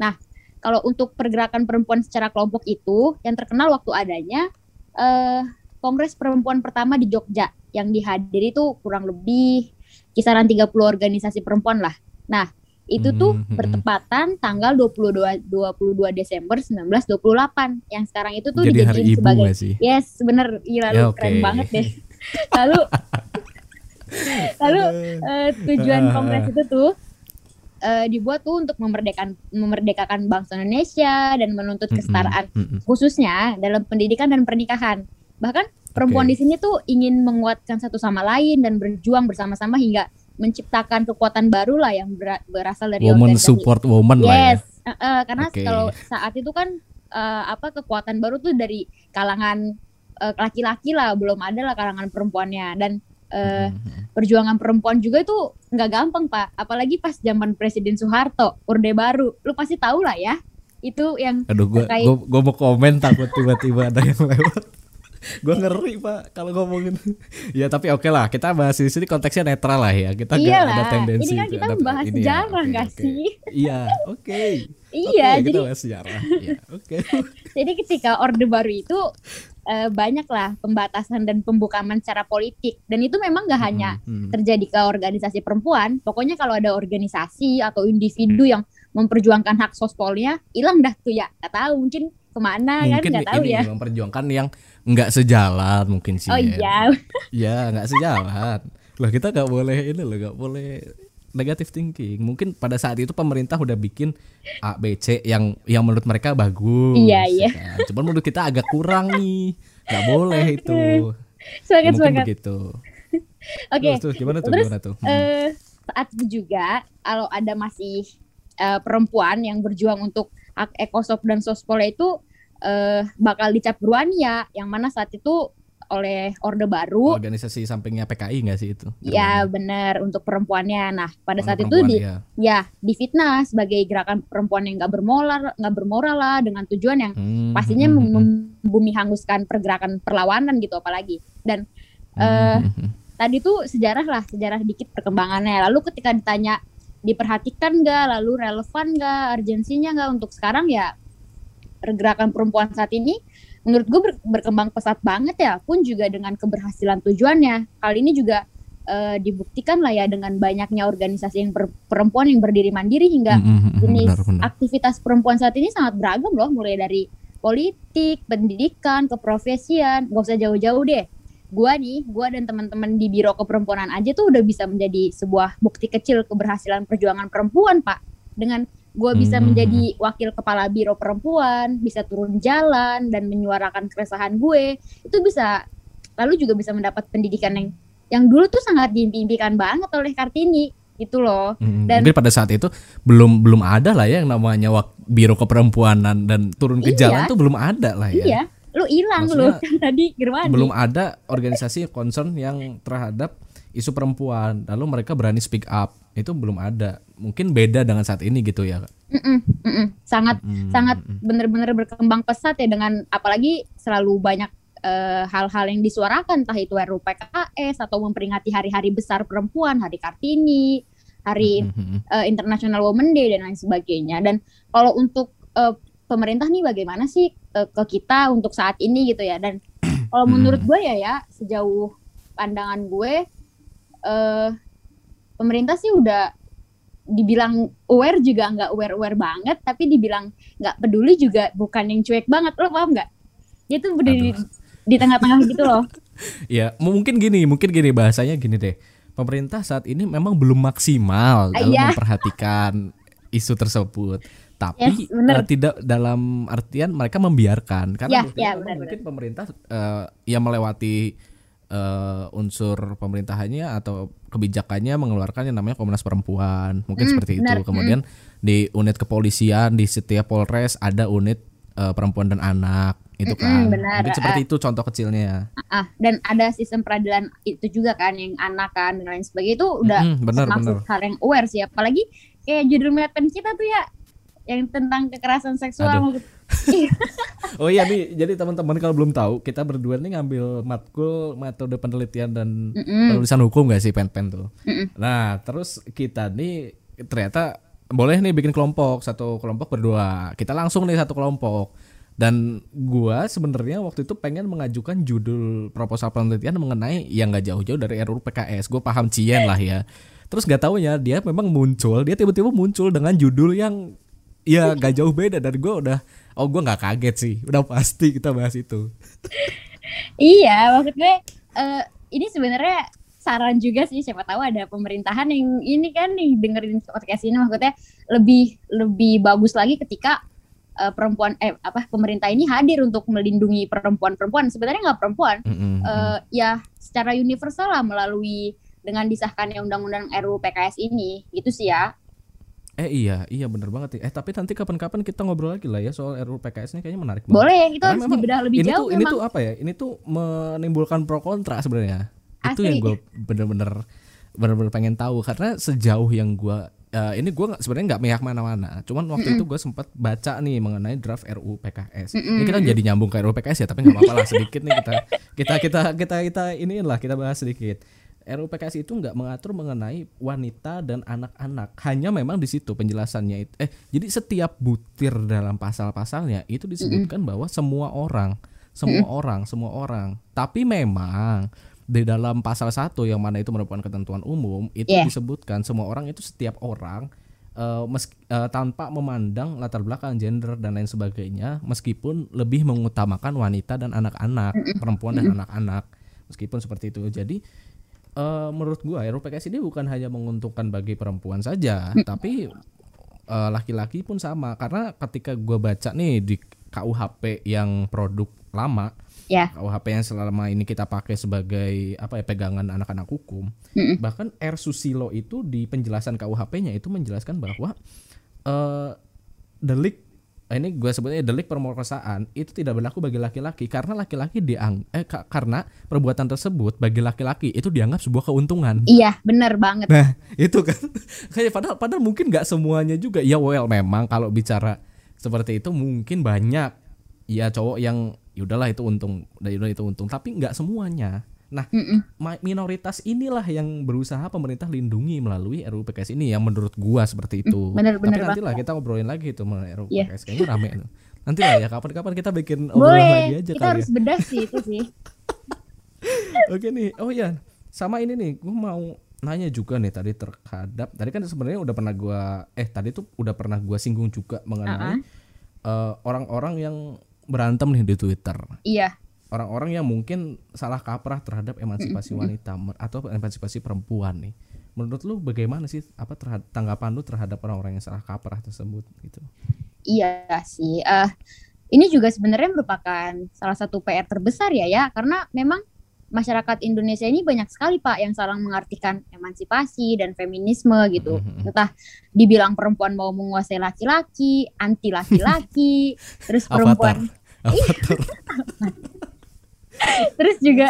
Nah, kalau untuk pergerakan perempuan secara kelompok itu yang terkenal waktu adanya uh, Kongres Perempuan pertama di Jogja yang dihadiri itu kurang lebih kisaran 30 organisasi perempuan lah. Nah, itu tuh mm -hmm. bertepatan tanggal 22 22 Desember 1928 yang sekarang itu tuh Jadi dijadiin sebagai sih? yes bener gila ya, okay. keren banget deh lalu lalu uh, tujuan kongres itu tuh uh, dibuat tuh untuk memerdekakan memerdekakan bangsa Indonesia dan menuntut kesetaraan mm -hmm. khususnya dalam pendidikan dan pernikahan bahkan perempuan okay. di sini tuh ingin menguatkan satu sama lain dan berjuang bersama-sama hingga menciptakan kekuatan baru lah yang ber berasal dari woman organisasi. support woman yes. lah ya. Uh, uh, karena okay. kalau saat itu kan uh, apa kekuatan baru tuh dari kalangan laki-laki uh, lah, belum ada lah kalangan perempuannya. Dan uh, hmm. perjuangan perempuan juga itu nggak gampang pak, apalagi pas zaman Presiden Soeharto, Orde Baru, lu pasti tahu lah ya itu yang Aduh, gua, terkait... gua, gua mau komen takut tiba-tiba ada yang lewat. Gue ngeri pak kalau ngomongin. Ya tapi oke okay lah kita bahas di sini konteksnya netral lah ya. Kita nggak ada tendensi ini kan kita membahas ya, sejarah ya, okay, sih? Iya oke. Okay. iya okay, jadi kita bahas sejarah. Ya, oke. Okay. jadi ketika orde baru itu uh, banyak lah pembatasan dan pembukaan secara politik dan itu memang gak hanya hmm, hmm. terjadi ke organisasi perempuan pokoknya kalau ada organisasi atau individu yang memperjuangkan hak sospolnya hilang dah tuh ya gak tahu mungkin ke mana kan? mungkin kan nggak tahu ya memperjuangkan yang nggak sejalan mungkin sih oh ya. iya ya nggak sejalan lah kita nggak boleh ini loh nggak boleh negatif thinking. Mungkin pada saat itu pemerintah udah bikin A B C yang yang menurut mereka bagus iya iya. kan? cuman menurut kita agak kurang nih. Nggak boleh itu. Semangat ya, semangat. begitu. Oke. Okay. terus, terus gimana tuh terus, gimana tuh? Hmm. uh, saat itu juga kalau ada masih uh, perempuan yang berjuang untuk ekosop dan sospolnya itu uh, bakal dicap ya yang mana saat itu oleh Orde Baru organisasi sampingnya PKI nggak sih itu? Ya benar untuk perempuannya. Nah pada saat itu di ya. ya difitnah sebagai gerakan perempuan yang nggak bermoral nggak bermoral lah dengan tujuan yang hmm, pastinya hmm, hmm, hmm. membumi hanguskan pergerakan perlawanan gitu apalagi dan hmm, hmm, tadi tuh sejarah lah sejarah dikit perkembangannya. Lalu ketika ditanya diperhatikan nggak lalu relevan nggak urgensinya nggak untuk sekarang ya pergerakan perempuan saat ini menurut gue ber berkembang pesat banget ya pun juga dengan keberhasilan tujuannya kali ini juga uh, dibuktikan lah ya dengan banyaknya organisasi yang perempuan yang berdiri mandiri hingga mm -hmm, jenis benar, benar. aktivitas perempuan saat ini sangat beragam loh mulai dari politik pendidikan keprofesian gak usah jauh-jauh deh gua nih, gua dan teman-teman di Biro Keperempuanan aja tuh udah bisa menjadi sebuah bukti kecil keberhasilan perjuangan perempuan, Pak. Dengan gua bisa hmm. menjadi wakil kepala Biro Perempuan, bisa turun jalan dan menyuarakan keresahan gue, itu bisa lalu juga bisa mendapat pendidikan yang yang dulu tuh sangat diimpikan banget oleh Kartini gitu loh. Hmm, dan mungkin pada saat itu belum belum ada lah ya yang namanya wak, biro keperempuanan dan turun ke iya, jalan tuh belum ada lah ya. Iya, lu hilang lu kan tadi Germani. Belum ada organisasi concern yang terhadap isu perempuan, lalu mereka berani speak up. Itu belum ada. Mungkin beda dengan saat ini gitu ya. Mm -mm, mm -mm. Sangat mm -mm. sangat benar-benar berkembang pesat ya dengan apalagi selalu banyak eh, hal-hal uh, yang disuarakan entah itu RUU PKS atau memperingati hari-hari besar perempuan, Hari Kartini, Hari uh, International Women Day dan lain sebagainya. Dan kalau untuk uh, pemerintah nih bagaimana sih uh, ke kita untuk saat ini gitu ya dan kalau menurut gue ya ya sejauh pandangan gue uh, pemerintah sih udah dibilang aware juga nggak aware aware banget tapi dibilang nggak peduli juga bukan yang cuek banget. Lo paham nggak? Dia tuh berdiri di tengah-tengah gitu loh. Ya mungkin gini mungkin gini bahasanya gini deh. Pemerintah saat ini memang belum maksimal dalam iya. memperhatikan isu tersebut. Tapi yes, uh, tidak dalam artian mereka membiarkan. Karena ya, benar, mungkin benar. pemerintah uh, yang melewati uh, unsur pemerintahannya atau kebijakannya mengeluarkan yang namanya Komnas Perempuan. Mungkin mm, seperti benar. itu kemudian mm. di unit kepolisian di setiap polres ada unit uh, perempuan dan anak. Itu kan. mm, benar. mungkin seperti uh, itu contoh kecilnya. Uh, dan ada sistem peradilan itu juga kan yang anak kan dan lain sebagainya. Itu udah mm, benar, termasuk benar. hal yang aware sih. Apalagi kayak judul meten kita tuh ya yang tentang kekerasan seksual. oh iya nih, jadi teman-teman kalau belum tahu, kita berdua nih ngambil matkul metode penelitian dan Mm -mm. penulisan hukum gak sih pen-pen tuh. Mm-mm. Nah, terus kita nih ternyata boleh nih bikin kelompok, satu kelompok berdua. Kita langsung nih satu kelompok. Dan gua sebenarnya waktu itu pengen mengajukan judul proposal penelitian mengenai yang nggak jauh-jauh dari RUU PKS. Gue paham Cien lah ya. Terus gak taunya dia memang muncul, dia tiba-tiba muncul dengan judul yang ya gak jauh beda dari gua udah oh gua nggak kaget sih, udah pasti kita bahas itu. Iya, maksud gue eh, ini sebenarnya saran juga sih. Siapa tahu ada pemerintahan yang ini kan nih dengerin podcast ini. Maksudnya lebih lebih bagus lagi ketika eh, perempuan eh apa pemerintah ini hadir untuk melindungi perempuan-perempuan. Sebenarnya nggak perempuan. Mm-mm. eh, ya secara universal lah melalui dengan disahkannya undang-undang RUU PKS ini. Gitu sih ya Eh iya, iya bener banget. Eh tapi nanti kapan-kapan kita ngobrol lagi lah ya soal RUU PKS ini kayaknya menarik banget. boleh itu Karena harus memang dibedah lebih ini jauh tuh ini memang tuh apa ya? Ini tuh menimbulkan pro kontra sebenarnya. Itu yang gue bener-bener bener-bener pengen tahu karena sejauh yang gue eh, ini gue sebenarnya nggak mihak mana-mana. Cuman waktu itu gue sempat baca nih mengenai draft RUU PKS. Ini kita jadi nyambung ke RUU PKS ya, tapi nggak apa-apa lah sedikit nih kita kita kita kita kita iniin lah kita bahas sedikit. RUU PKS itu nggak mengatur mengenai wanita dan anak-anak. Hanya memang di situ penjelasannya itu. Eh, jadi setiap butir dalam pasal-pasalnya itu disebutkan bahwa semua orang, semua orang, semua orang. Tapi memang di dalam pasal 1 yang mana itu merupakan ketentuan umum itu Yeah. disebutkan semua orang itu setiap orang eh, meski- eh, tanpa memandang latar belakang gender dan lain sebagainya meskipun lebih mengutamakan wanita dan anak-anak perempuan dan anak-anak meskipun seperti itu jadi eh, menurut gua RUU PKS ini bukan hanya menguntungkan bagi perempuan saja tapi eh, laki-laki pun sama. Karena ketika gua baca nih di KUHP yang produk lama ya. KUHP yang selama ini kita pakai sebagai apa ya pegangan anak-anak hukum Mm-mm. bahkan R Susilo itu di penjelasan KUHP-nya itu menjelaskan bahwa eh delik ini gue sebutnya delik pemerkosaan itu tidak berlaku bagi laki-laki. Karena laki-laki diang eh ka- karena perbuatan tersebut bagi laki-laki itu dianggap sebuah keuntungan. Iya bener banget. Nah, itu kan. Kayak padahal padahal mungkin nggak semuanya juga. Ya well memang kalau bicara seperti itu mungkin banyak ya cowok yang ya udahlah itu untung, ya udah itu untung, tapi nggak semuanya. Nah, Mm-mm. ma- minoritas inilah yang berusaha pemerintah lindungi melalui RUU PKS ini yang menurut gua seperti itu. Mm, bener, bener tapi nanti lah kita ngobrolin lagi itu mengenai RUU Iya. PKS kayaknya rame. Nanti lah ya kapan-kapan kita bikin obrolan lagi boleh aja kita kali harus ya. bedah sih itu sih Oke nih, oh iya, sama ini nih, gue mau nanya juga nih tadi terhadap tadi kan sebenarnya udah pernah gua eh tadi tuh udah pernah gua singgung juga mengenai eh, orang-orang yang berantem nih di Twitter, iya orang-orang yang mungkin salah kaprah terhadap emansipasi wanita atau emansipasi perempuan nih. Menurut lu bagaimana sih apa terhadap tanggapan lu terhadap orang-orang yang salah kaprah tersebut gitu? Iya sih. eh ini juga sebenarnya merupakan salah satu PR terbesar ya ya, karena memang masyarakat Indonesia ini banyak sekali pak yang salah mengartikan emansipasi dan feminisme gitu. Mhm. Entah dibilang perempuan mau menguasai laki-laki, anti laki-laki, terus perempuan, Avatar. terus juga,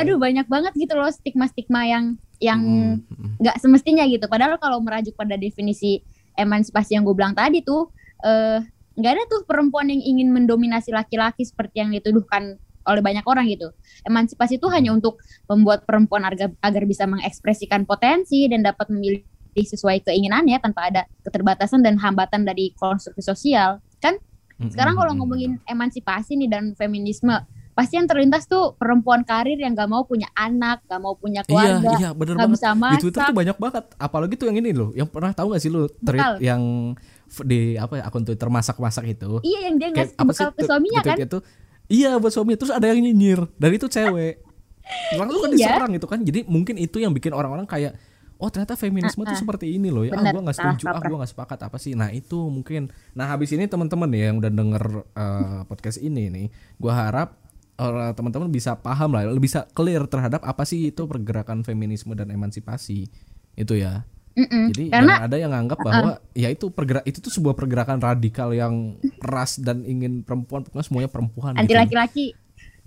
aduh banyak banget gitu loh stigma-stigma yang yang Mm, mm, nggak semestinya gitu. Padahal kalau merajuk pada definisi emansipasi yang gue bilang tadi tuh, eh nggak ada tuh perempuan yang ingin mendominasi laki-laki seperti yang dituduhkan oleh banyak orang gitu. Emansipasi itu hanya untuk membuat perempuan agar, agar bisa mengekspresikan potensi dan dapat memilih sesuai keinginannya tanpa ada keterbatasan dan hambatan dari konstruksi sosial. Kan mm, sekarang kalau ngomongin emansipasi nih dan feminisme, pasti yang terlintas tuh perempuan karir yang gak mau punya anak, gak mau punya keluarga, Iya, iya bener nggak banget. bisa Di Twitter masak. tuh banyak banget. Apalagi tuh yang ini loh, yang pernah tahu gak sih lu tweet Bekal. yang di apa ya akun Twitter masak-masak itu. Iya yang dia ngasih bekal ke suaminya kan? itu? Iya buat suami terus ada yang nyinyir dan itu cewek. Langsung kan Iya. diserang gitu kan. Jadi mungkin itu yang bikin orang-orang kayak oh ternyata feminisme tuh Ah, ah. seperti ini loh ya. Ah Bener, gua nggak salah setuju, ah gua nggak sepakat apa sih. Nah, itu mungkin. Nah, habis ini teman-teman ya yang udah denger eh, podcast ini nih, gua harap orang teman-teman bisa paham lah, bisa clear terhadap apa sih itu pergerakan feminisme dan emansipasi. Itu ya. Mm-mm. Jadi Karena ada yang nganggap bahwa ya itu pergerak itu tuh sebuah pergerakan radikal yang keras dan ingin perempuan pokoknya semuanya perempuan anti gitu. laki-laki.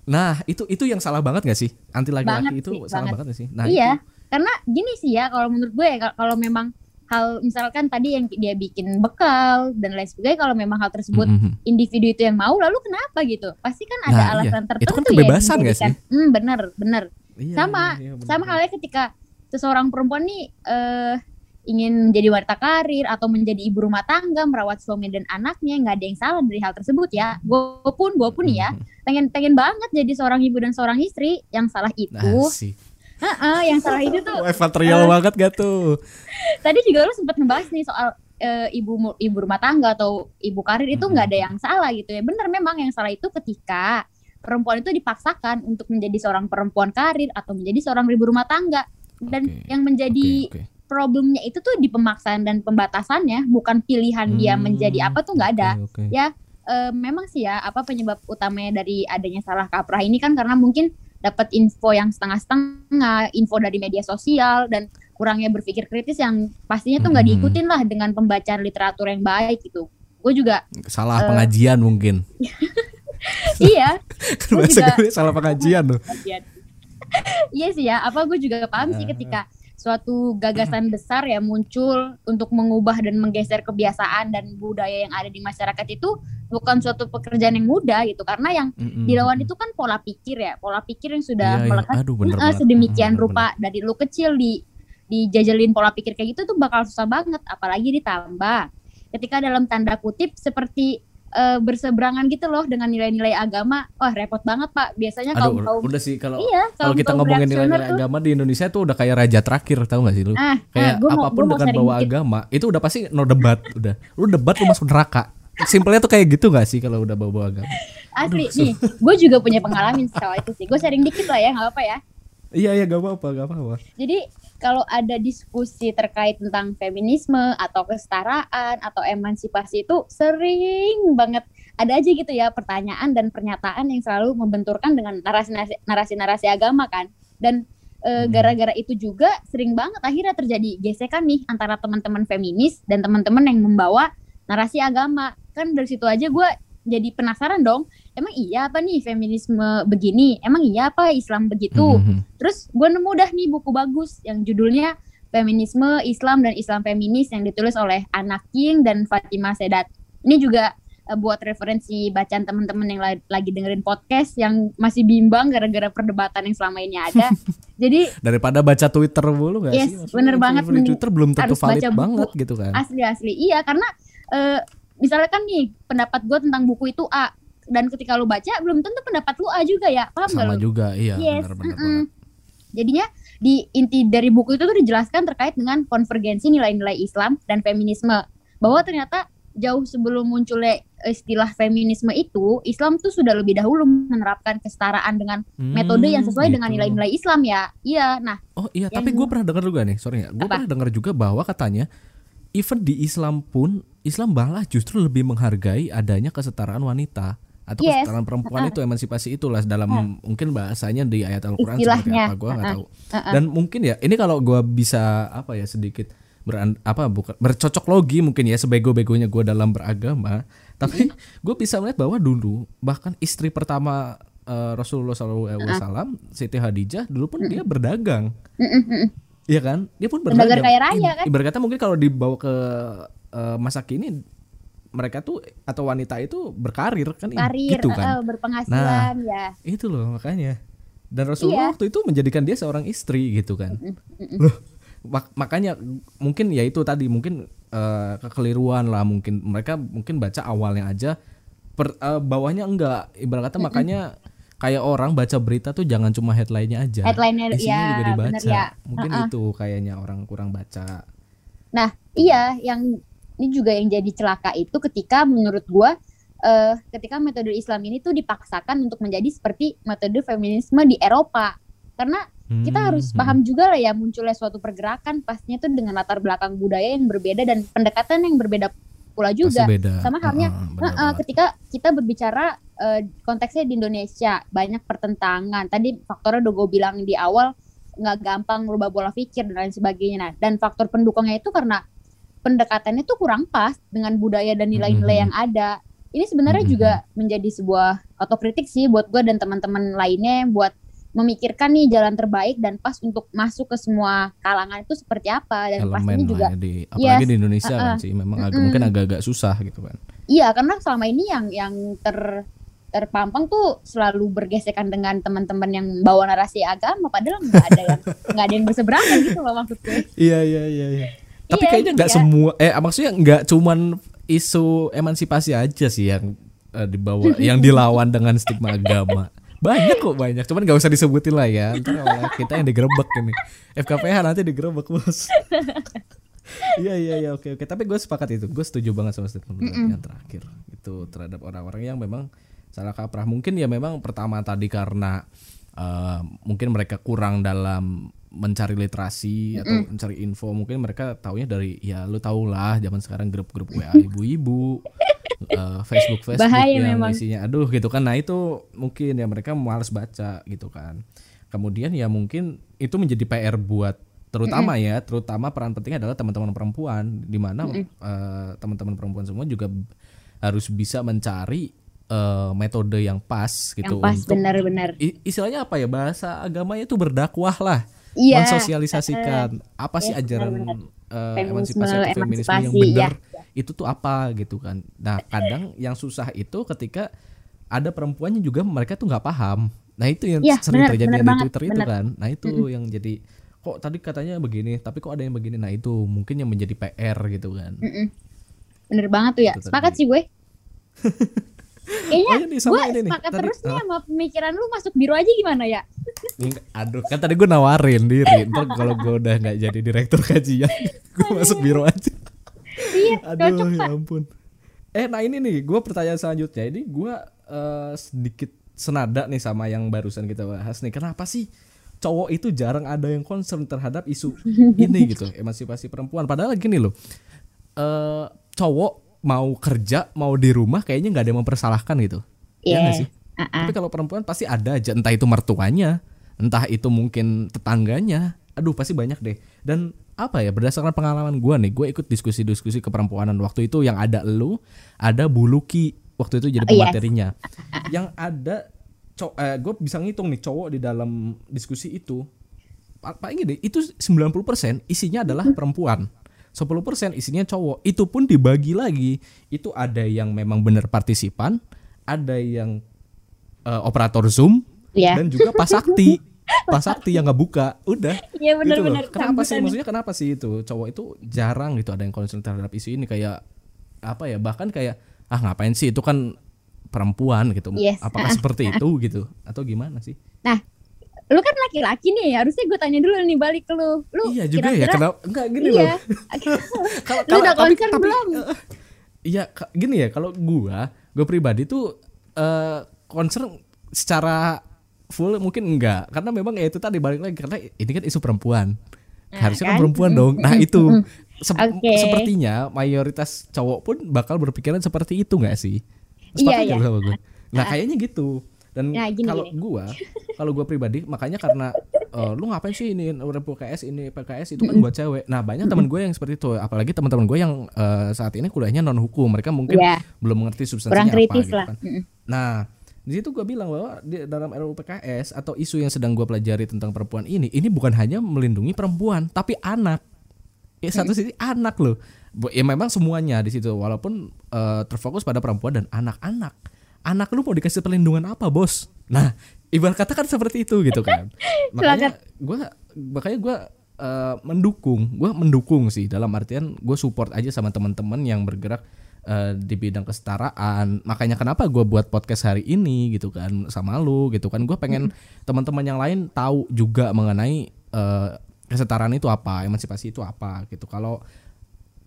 Nah, itu itu yang salah banget gak sih? Anti laki-laki Banget itu sih, salah banget. banget gak sih? Nah, iya, itu karena gini sih ya kalau menurut gue kal- kalau memang hal misalkan tadi yang dia bikin bekal dan lain sebagainya kalau memang hal tersebut Mm, mm, mm. individu itu yang mau lalu kenapa gitu pasti kan ada Nah, iya. alasan tertentu Itu kan ya kebebasan nggak menjadikan- hmm, bener bener Iya, sama iya, iya, bener, sama bener. halnya ketika seseorang perempuan nih eh ingin menjadi wanita karir atau menjadi ibu rumah tangga merawat suami dan anaknya nggak ada yang salah dari hal tersebut ya gue pun gue pun ya Mhm. pengen pengen banget jadi seorang ibu dan seorang istri yang salah itu Asik. Heeh, yang salah itu tuh Wah, material banget gak tuh? tadi juga lu sempat ngebahas nih soal eh, ibu ibu rumah tangga atau ibu karir itu nggak ada yang salah gitu ya bener memang yang salah itu ketika perempuan itu dipaksakan untuk menjadi seorang perempuan karir atau menjadi seorang ibu rumah tangga dan Oke, yang menjadi Oke, oke. problemnya itu tuh di pemaksaan dan pembatasannya bukan pilihan dia Hmm, menjadi apa tuh nggak ada oke, oke. Ya, Eh, memang sih ya apa penyebab utamanya dari adanya salah kaprah ini kan karena mungkin dapat info yang setengah-setengah info dari media sosial dan kurangnya berpikir kritis yang pastinya tuh nggak Hmm. diikutin lah dengan pembacaan literatur yang baik gitu gue juga Salah Eh, pengajian mungkin. iya Bahasa juga- gue salah pengajian loh. Iya sih ya apa gue juga paham sih ketika suatu gagasan besar ya muncul untuk mengubah dan menggeser kebiasaan dan budaya yang ada di masyarakat itu bukan suatu pekerjaan yang mudah gitu. Karena yang Mm-mm. dilawan itu kan pola pikir ya. Pola pikir yang sudah iya. melekat. Aduh bener eh, banget. sedemikian Bener, rupa. dari lu kecil di dijajalin pola pikir kayak gitu tuh bakal susah banget. Apalagi ditambah ketika dalam tanda kutip seperti eh, berseberangan gitu loh dengan nilai-nilai agama wah repot banget pak biasanya Aduh, kaum kaum udah sih kalau iya kalau kita ngomongin nilai-nilai agama di Indonesia tuh udah kayak raja terakhir tahu gak sih lu? ah, Kayak ah, gua mau, apa pun mau dengan bawa dikit. agama itu udah pasti no debat udah. Lu debat lu masuk neraka. Simpelnya tuh kayak gitu gak sih kalau udah bawa-bawa agama? asli nih gue juga punya pengalaman soal itu sih gue sharing dikit lah ya nggak apa-apa ya Iya iya gak apa-apa gak apa-apa. Jadi kalau ada diskusi terkait tentang feminisme atau kesetaraan atau emansipasi itu sering banget ada aja gitu ya pertanyaan dan pernyataan yang selalu membenturkan dengan narasi-narasi agama kan. Dan eh, Hmm. gara-gara itu juga sering banget akhirnya terjadi gesekan nih antara teman-teman feminis dan teman-teman yang membawa narasi agama. Kan dari situ aja gue jadi penasaran dong. Emang iya apa nih feminisme begini? Emang iya apa Islam begitu? Mhm. Terus gue nemu dah nih buku bagus yang judulnya Feminisme Islam dan Islam Feminis yang ditulis oleh Anna King dan Fatima Sedat. Ini juga eh, buat referensi bacaan teman-teman yang la- lagi dengerin podcast yang masih bimbang gara-gara perdebatan yang selama ini ada. Jadi Daripada baca Twitter mulu gak Yes, sih? Maksudnya bener banget, Twitter belum tentu valid buku. banget gitu kan. asli-asli iya karena eh, misalnya kan nih pendapat gue tentang buku itu A dan ketika lu baca belum tentu pendapat lu A juga ya paham gak Sama lu? juga iya Yes, benar-benar mm-mm. Jadinya di inti dari buku itu tuh dijelaskan terkait dengan konvergensi nilai-nilai Islam dan feminisme. Bahwa ternyata jauh sebelum munculnya istilah feminisme itu, Islam tuh sudah lebih dahulu menerapkan kesetaraan dengan metode yang sesuai Hmm, dengan gitu. nilai-nilai Islam ya. Iya, nah Oh iya, tapi gue pernah dengar juga nih, sorry ya, gue pernah dengar juga bahwa katanya even di Islam pun Islam malah justru lebih menghargai adanya kesetaraan wanita atau Yes. kesetaraan perempuan Uh-uh. itu emansipasi itulah dalam mungkin bahasanya di ayat Al-Qur'an seperti apa gue nggak Uh-uh. tahu. uh-uh. Dan mungkin ya ini kalau gue bisa apa ya sedikit beran, apa bukan bercocok logi mungkin ya sebego-begonya gue dalam beragama, tapi gue bisa melihat bahwa dulu bahkan istri pertama eh, Rasulullah SAW, Siti Hadijah dulu pun dia berdagang. Mm-mm. Iya kan? Dia pun Berdagang berdagang. kaya raya, I- kan? Ibarat kata mungkin kalau dibawa ke eh, masa kini mereka tuh atau wanita itu berkarir kan i- karir gitu kan. uh-uh, berpenghasilan ya. Itu loh makanya. Dan Rasulullah Iya. waktu itu menjadikan dia seorang istri gitu kan. Loh, mak- makanya mungkin ya itu tadi mungkin eh, kekeliruan lah mungkin mereka mungkin baca awalnya aja per, eh, bawahnya enggak. Ibarat kata makanya kayak orang baca berita tuh jangan cuma headline-nya aja. Headline-nya, ya, juga dibaca. bener ya. Mungkin Uh-uh. itu kayaknya orang kurang baca. Nah, iya yang ini juga yang jadi celaka itu ketika menurut gua eh ketika metode Islam ini tuh dipaksakan untuk menjadi seperti metode feminisme di Eropa. Karena kita Hmm, harus hmm. paham juga lah ya munculnya suatu pergerakan pastinya tuh dengan latar belakang budaya yang berbeda dan pendekatan yang berbeda pula Pasti juga. beda. Sama halnya, eh, banget. ketika kita berbicara eh, konteksnya di Indonesia banyak pertentangan. Tadi faktornya udah gue bilang di awal nggak gampang merubah pola pikir dan lain sebagainya. Nah, dan faktor pendukungnya itu karena pendekatannya tuh kurang pas dengan budaya dan nilai-nilai Mhm. yang ada. Ini sebenarnya Mhm. juga menjadi sebuah otokritik sih buat gue dan teman-teman lainnya buat memikirkan nih jalan terbaik dan pas untuk masuk ke semua kalangan itu seperti apa dan elemen pastinya juga ya di apalagi Yes, di Indonesia kan uh-uh. sih memang agak Mm-mm. mungkin agak-agak susah gitu kan iya karena selama ini yang yang ter terpampang tuh selalu bergesekan dengan teman-teman yang bawa narasi agama padahal nggak ada yang nggak ada yang berseberangan gitu loh maksud gue iya iya iya iya. Tapi Iya, kayaknya nggak iya. semua eh maksudnya nggak cuman isu emansipasi aja sih yang eh, dibawa yang dilawan dengan stigma agama. Banyak kok banyak. Cuman nggak usah disebutin lah ya. Ntar kita yang digerebek ini. FKPH nanti digerebek bos. Iya iya iya. Oke oke. Tapi gue sepakat itu. Gue setuju banget sama statement lu tadi yang terakhir. Itu terhadap orang-orang yang memang salah kaprah. Mungkin ya memang pertama tadi karena eh, mungkin mereka kurang dalam mencari literasi atau mencari info mungkin mereka taunya dari ya lu tau lah zaman sekarang grup-grup WA ibu-ibu eh, Facebook Facebook Bahaya yang memang. isinya aduh gitu kan. Nah itu mungkin ya mereka males baca gitu kan. Kemudian ya mungkin itu menjadi PR buat terutama ya terutama peran penting adalah teman-teman perempuan di mana eh, teman-teman perempuan semua juga harus bisa mencari eh, metode yang pas gitu yang pas benar-benar. istilahnya apa ya bahasa agamanya itu berdakwah lah. Iya. mensosialisasikan. apa sih Iya, ajaran benar-benar. eh, Feminisme, emansipasi atau feminisme yang benar ya. itu tuh apa gitu kan. Nah kadang yang susah itu ketika ada perempuannya juga mereka tuh nggak paham. Nah itu yang Iya, sering benar, terjadi benar di banget, Twitter itu benar. kan. Nah itu yang jadi kok tadi katanya begini tapi kok ada yang begini? Nah itu mungkin yang menjadi PR gitu kan. Mm-mm. bener banget tuh ya. Itu sepakat sih gue kayaknya Oh, gue ini nih. sepakat Tadi- terus nih ah. sama pemikiran lu masuk biru aja gimana ya Aduh, kan tadi gue nawarin diri. Ntar kalau gue udah nggak jadi direktur kajian, gue masuk biro aja. iya Aduh, ya ampun. Eh, nah ini nih, gue pertanyaan selanjutnya. Ini gue eh, sedikit senada nih sama yang barusan kita bahas nih. Kenapa sih cowok itu jarang ada yang concern terhadap isu ini gitu, emansipasi perempuan. Padahal gini loh, eh cowok mau kerja, mau di rumah, kayaknya nggak ada yang mempersalahkan gitu. Iya nggak Iya. sih? Ah-ah. Tapi kalau perempuan pasti ada aja, entah itu mertuanya, entah itu mungkin tetangganya. Aduh, pasti banyak deh. Dan apa ya, berdasarkan pengalaman gua nih, gue ikut diskusi-diskusi keperempuanan waktu itu yang ada lu, ada Buluki waktu itu jadi Oh, yes. pematerinya. Yang ada eh, gue bisa ngitung nih cowok di dalam diskusi itu pa- paling gede itu 90% isinya adalah perempuan. 10% isinya cowok. Itu pun dibagi lagi. Itu ada yang memang benar partisipan, ada yang eh, operator Zoom Iya. dan juga Pak Sakti. Pak Sakti yang nggak buka. Udah. Iya Gitu loh. benar-benar Kenapa sih maksudnya kenapa sih itu? Cowok itu jarang gitu ada yang concern terhadap isu ini kayak apa ya? Bahkan kayak ah ngapain sih itu kan perempuan gitu. Yes. Apakah seperti itu gitu atau gimana sih? Nah, lu kan laki-laki nih, harusnya gue tanya dulu nih balik ke lu. Lu iya juga ya kira-kira- kenapa enggak gini Iya. loh. Kalau Lu udah tapi- concern tapi- belum? eh, Iya, gini ya kalau gua, gue pribadi tuh eh concern secara full mungkin enggak karena memang ya itu tadi balik lagi karena ini kan isu perempuan. Nah, Harusnya kan kan? perempuan dong. Nah, itu Sep- Oke. sepertinya mayoritas cowok pun bakal berpikiran seperti itu enggak sih? Iya, Sepakat iya. nggak lu sama gue? Nah, kayaknya gitu. Dan Nah, gini, kalau gini. gua, kalau gua pribadi makanya karena eh, lu ngapain sih ini PKS ini PKS itu kan buat cewek. Nah, banyak teman gue yang seperti itu, apalagi teman-teman gue yang eh, saat ini kuliahnya non hukum. Mereka mungkin Iya. belum mengerti substansinya kurang apa gitu kan. Nah, di situ gue bilang bahwa di dalam RUU PKS atau isu yang sedang gue pelajari tentang perempuan ini, ini bukan hanya melindungi perempuan, tapi anak. Ya satu sisi anak loh. Ya memang semuanya di situ, walaupun eh, terfokus pada perempuan dan anak-anak. Anak lu mau dikasih perlindungan apa, bos? Nah, ibarat kata kan seperti itu gitu kan. makanya gue, makanya gue eh, mendukung, gue mendukung sih dalam artian gue support aja sama teman-teman yang bergerak eh, di bidang kesetaraan. Makanya kenapa gue buat podcast hari ini gitu kan sama lu gitu kan. Gue pengen teman-teman yang lain tahu juga mengenai eh, kesetaraan itu apa, emansipasi itu apa gitu. Kalau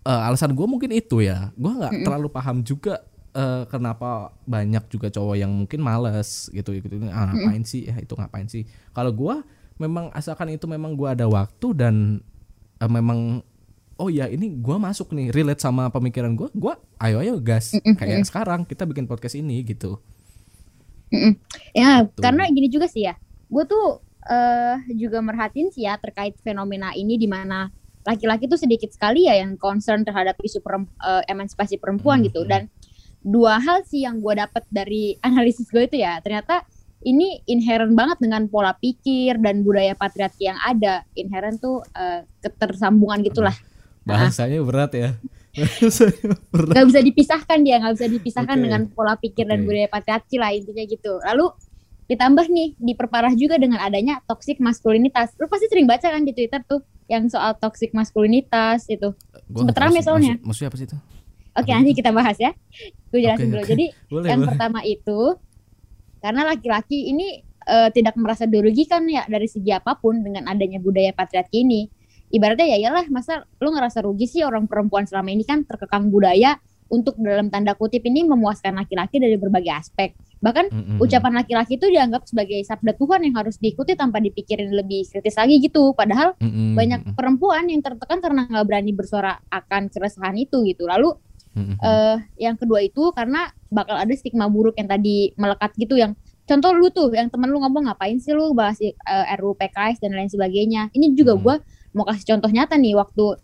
eh, alasan gue mungkin itu ya, gue nggak terlalu paham juga eh, kenapa banyak juga cowok yang mungkin males gitu gitu. Ah, ngapain sih ya itu ngapain sih? Kalau gue memang asalkan itu memang gue ada waktu dan eh, memang oh ya ini gua masuk nih relate sama pemikiran gua gua ayo ayo gas kayak sekarang kita bikin podcast ini gitu Mm-mm. Ya, Gitu. karena gini juga sih ya. Gue tuh eh juga merhatiin sih ya terkait fenomena ini di mana laki-laki tuh sedikit sekali ya yang concern terhadap isu perem- eh, emansipasi perempuan gitu Mhm. dan dua hal sih yang gue dapat dari analisis gue itu ya ternyata ini inherent banget dengan pola pikir dan budaya patriarki yang ada. Inherent tuh uh, ketersambungan gitulah. Bahasanya berat ya. berat. Gak bisa dipisahkan dia, gak bisa dipisahkan okay. dengan pola pikir okay. dan budaya patriarki lah intinya gitu. Lalu ditambah nih diperparah juga dengan adanya toxic maskulinitas. Lu pasti sering baca kan di Twitter tuh yang soal toxic maskulinitas itu. Sempet rame soalnya. Maksud, maksudnya apa sih itu? Oke, nanti kita bahas ya. Gue jelasin okay, dulu. Okay. Jadi boleh, yang boleh. pertama itu karena laki-laki ini uh, tidak merasa dirugikan ya dari segi apa pun dengan adanya budaya patriarki ini. Ibaratnya ya iyalah masa lu ngerasa rugi sih orang perempuan selama ini kan terkekang budaya untuk dalam tanda kutip ini memuaskan laki-laki dari berbagai aspek. Bahkan mm -hmm. ucapan laki-laki itu dianggap sebagai sabda Tuhan yang harus diikuti tanpa dipikirin lebih kritis lagi gitu. Padahal mm -hmm. banyak perempuan yang tertekan karena nggak berani bersuara akan keresahan itu gitu. Lalu Mm-hmm. Uh, yang kedua itu karena bakal ada stigma buruk yang tadi melekat gitu yang contoh lu tuh yang temen lu ngomong ngapain sih lu bahas uh, eh, RUU PKS dan lain sebagainya. Ini juga mm gue mau kasih contoh nyata nih waktu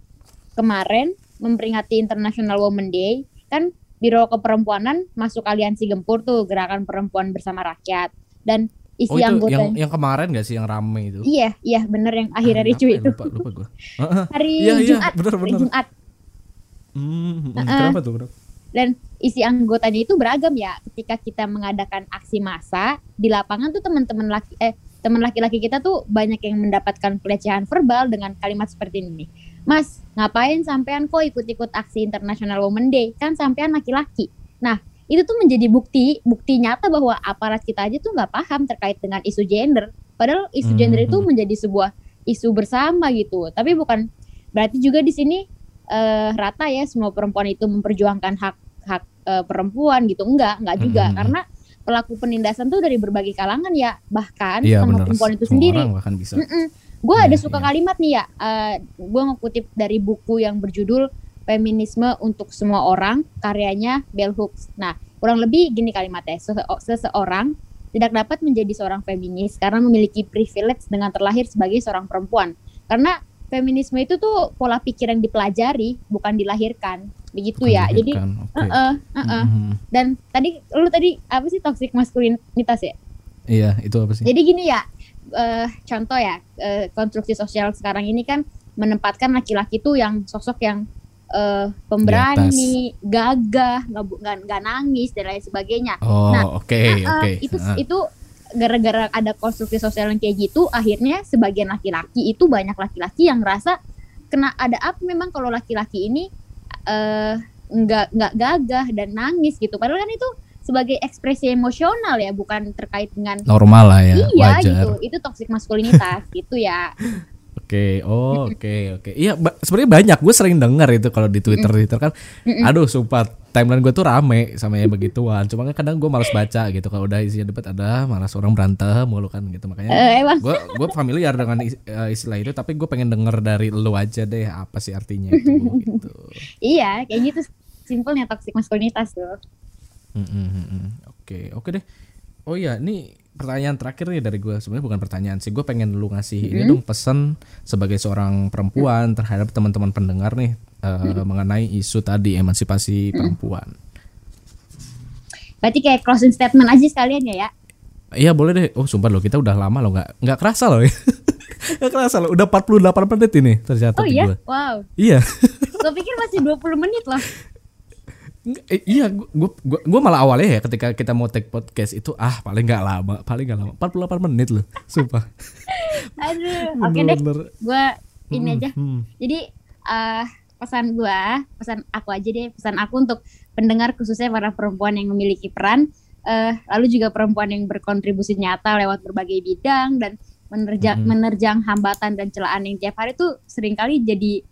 kemarin memperingati International Women Day kan Biro Keperempuanan masuk aliansi Gempur tuh gerakan perempuan bersama rakyat dan isi oh, itu anggota yang, yang kemarin gak sih yang rame itu? Iya, iya bener yang akhirnya ah, ricu itu. Lupa, lupa gue. hari iya, iya, Jumat, bener, bener. hari Jumat Hmm, uh, kenapa tuh? Kenapa? Dan isi anggotanya itu beragam ya. Ketika kita mengadakan aksi massa di lapangan tuh teman-teman laki eh teman laki-laki kita tuh banyak yang mendapatkan pelecehan verbal dengan kalimat seperti ini. Mas, ngapain sampean kok ikut-ikut aksi International Women Day? Kan sampean laki-laki. Nah, itu tuh menjadi bukti bukti nyata bahwa aparat kita aja tuh nggak paham terkait dengan isu gender. Padahal isu gender itu hmm. menjadi sebuah isu bersama gitu. Tapi bukan berarti juga di sini uh, rata ya semua perempuan itu memperjuangkan hak hak uh, perempuan gitu. Enggak enggak juga. Hmm. karena pelaku penindasan tuh dari berbagai kalangan ya bahkan ya, sama bener. perempuan itu semua sendiri. bahkan bisa. Gue ya, ada suka ya. kalimat nih ya uh, eh, gue ngekutip dari buku yang berjudul feminisme untuk semua orang karyanya Bell Hooks. Nah kurang lebih gini kalimatnya. Sese seseorang tidak dapat menjadi seorang feminis karena memiliki privilege dengan terlahir sebagai seorang perempuan. Karena feminisme itu tuh pola pikir yang dipelajari bukan dilahirkan begitu ya dilahirkan. jadi okay. uh -uh, uh -uh. Mm-hmm. dan tadi lu tadi apa sih toxic maskulinitas ya iya itu apa sih jadi gini ya uh, contoh ya uh, konstruksi sosial sekarang ini kan menempatkan laki-laki tuh yang sosok yang uh, pemberani, gagah, nggak nggak nangis dan lain sebagainya. Oh, nah, oke, okay, uh, okay. itu uh. itu gara-gara ada konstruksi sosial yang kayak gitu akhirnya sebagian laki-laki itu banyak laki-laki yang ngerasa kena ada apa. Memang kalau laki-laki ini uh, nggak nggak gagah dan nangis gitu. Padahal kan itu sebagai ekspresi emosional ya bukan terkait dengan normal lah ya iya wajar. gitu. Itu toxic maskulinitas gitu ya Oke, oh oke okay, oke. Okay. Iya, sebenarnya banyak gue sering dengar itu kalau di Twitter Twitter kan. Aduh, sumpah timeline gue tuh rame sama yang begituan. Cuma kan kadang gue malas baca gitu kalau udah isinya debat ada malah seorang berantem mulu kan gitu makanya. Gue uh, gue familiar dengan eh, istilah itu tapi gue pengen denger dari lu aja deh apa sih artinya itu gitu. Iya, kayak gitu simpelnya toxic maskulinitas tuh. Oke, oke okay deh. Oh iya, ini pertanyaan terakhir nih dari gue sebenarnya bukan pertanyaan sih gue pengen lu ngasih mm -hmm. ini dong pesan sebagai seorang perempuan terhadap teman-teman pendengar nih uh, mm -hmm. mengenai isu tadi emansipasi mm -hmm. perempuan. Berarti kayak closing statement aja sekalian ya ya. Iya boleh deh. Oh sumpah loh kita udah lama loh nggak nggak kerasa loh. Gak kerasa loh. Udah 48 menit ini ternyata. Oh iya. Gue. Wow. Iya. Gue pikir masih 20 menit loh. Eh, iya, gue malah awalnya ya ketika kita mau take podcast itu ah paling nggak lama, paling nggak lama, 48 menit loh, sumpah. Aduh, oke okay deh, gue ini hmm, aja. Hmm. Jadi uh, pesan gue, pesan aku aja deh, pesan aku untuk pendengar khususnya para perempuan yang memiliki peran, uh, lalu juga perempuan yang berkontribusi nyata lewat berbagai bidang dan menerjang hmm. menerjang hambatan dan celaan yang tiap hari tuh sering kali jadi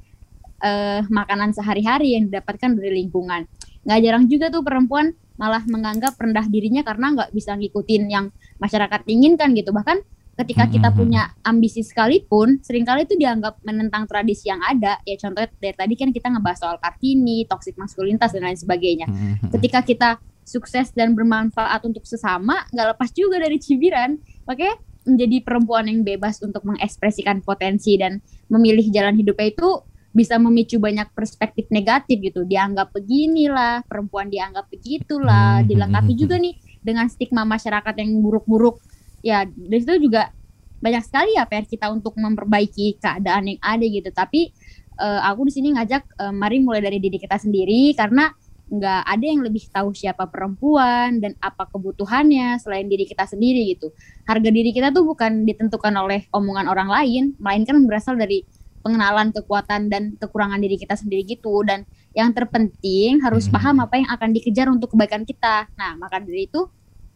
uh, makanan sehari-hari yang didapatkan dari lingkungan nggak jarang juga tuh perempuan malah menganggap rendah dirinya karena nggak bisa ngikutin yang masyarakat inginkan gitu. Bahkan ketika kita punya ambisi sekalipun sering kali itu dianggap menentang tradisi yang ada. Ya contohnya dari tadi kan kita ngebahas soal kartini toxic maskulinitas dan lain sebagainya. Ketika kita sukses dan bermanfaat untuk sesama nggak lepas juga dari cibiran. Makanya menjadi perempuan yang bebas untuk mengekspresikan potensi dan memilih jalan hidupnya itu bisa memicu banyak perspektif negatif gitu. Dianggap beginilah, perempuan dianggap begitulah, hmm, dilengkapi hmm, juga hmm. nih dengan stigma masyarakat yang buruk-buruk ya dari situ juga banyak sekali ya PR kita untuk memperbaiki keadaan yang ada gitu tapi uh, aku di sini ngajak uh, mari mulai dari diri kita sendiri karena nggak ada yang lebih tahu siapa perempuan dan apa kebutuhannya selain diri kita sendiri gitu. Harga diri kita tuh bukan ditentukan oleh omongan orang lain, melainkan berasal dari pengenalan kekuatan dan kekurangan diri kita sendiri gitu. Dan yang terpenting harus hmm. paham apa yang akan dikejar untuk kebaikan kita. Nah, maka dari itu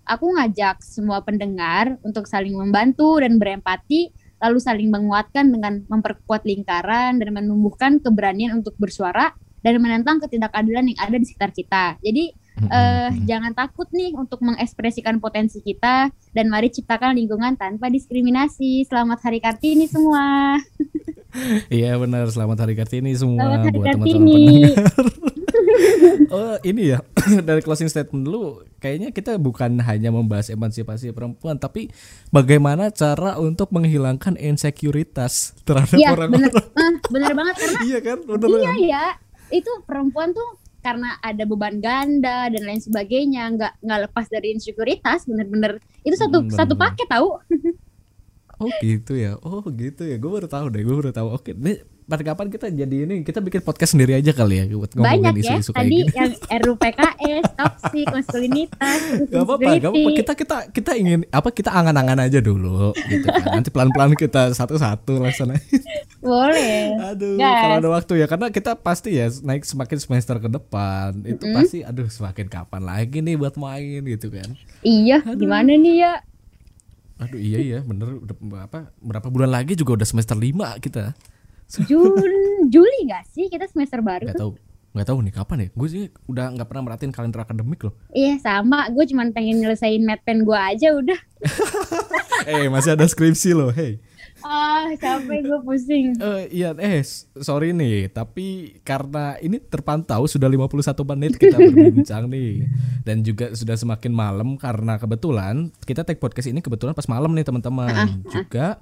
aku ngajak semua pendengar untuk saling membantu dan berempati lalu saling menguatkan dengan memperkuat lingkaran dan menumbuhkan keberanian untuk bersuara dan menentang ketidakadilan yang ada di sekitar kita. Jadi uh, jangan takut nih untuk mengekspresikan potensi kita dan mari ciptakan lingkungan tanpa diskriminasi. Selamat Hari Kartini semua. Iya benar, selamat Hari Kartini semua selamat hari buat teman-teman pendengar. oh ini ya dari closing statement dulu. Kayaknya kita bukan hanya membahas emansipasi perempuan tapi bagaimana cara untuk menghilangkan insekuritas terhadap ya, orang-orang. Bener, uh, bener banget karena iya kan, bener iya ya itu perempuan tuh karena ada beban ganda dan lain sebagainya nggak nggak lepas dari insekuritas bener-bener itu satu hmm, bener, satu paket tahu oh gitu ya? Oh gitu ya? Gue baru tahu deh gue baru tahu. Oke pada kapan kita jadi ini? Kita bikin podcast sendiri aja kali ya buat ngomongin banyak ya. isu tadi gini. yang RUPKS toksik maskulinitas gak apa-apa gak apa-apa. kita kita kita ingin apa kita angan-angan aja dulu gitu kan. Nanti pelan-pelan kita satu-satu laksanain boleh. Aduh Gas. kalau ada waktu ya. Karena kita pasti ya naik semakin semester ke depan itu mm -hmm. pasti aduh semakin kapan lagi nih buat main gitu kan. Iya aduh. gimana nih ya Aduh iya iya bener. Udah apa berapa bulan lagi juga udah semester lima kita. Jun Juli gak sih kita semester baru gak tahu nggak tahu nih kapan ya? Gue sih udah nggak pernah merhatiin kalender akademik loh. Iya sama. Gue cuma pengen nyelesain pen gue aja udah. Eh masih ada skripsi loh hey Ah, capek gue pusing. Uh, iya, eh sorry nih, tapi karena ini terpantau sudah 51 menit kita berbincang nih dan juga sudah semakin malam karena kebetulan kita take podcast ini kebetulan pas malam nih teman-teman. Uh, uh. Juga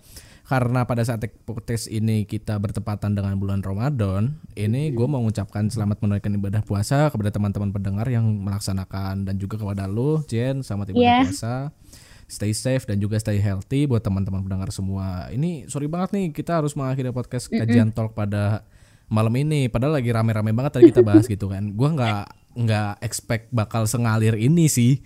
karena pada saat podcast ini kita bertepatan dengan bulan Ramadan, ini gue mau mengucapkan selamat menunaikan ibadah puasa kepada teman-teman pendengar yang melaksanakan dan juga kepada lu, Jen, selamat ibadah yeah. puasa. Stay safe dan juga stay healthy buat teman-teman pendengar semua. Ini sorry banget nih kita harus mengakhiri podcast kajian talk pada malam ini. Padahal lagi rame-rame banget tadi kita bahas gitu kan. Gue nggak nggak expect bakal sengalir ini sih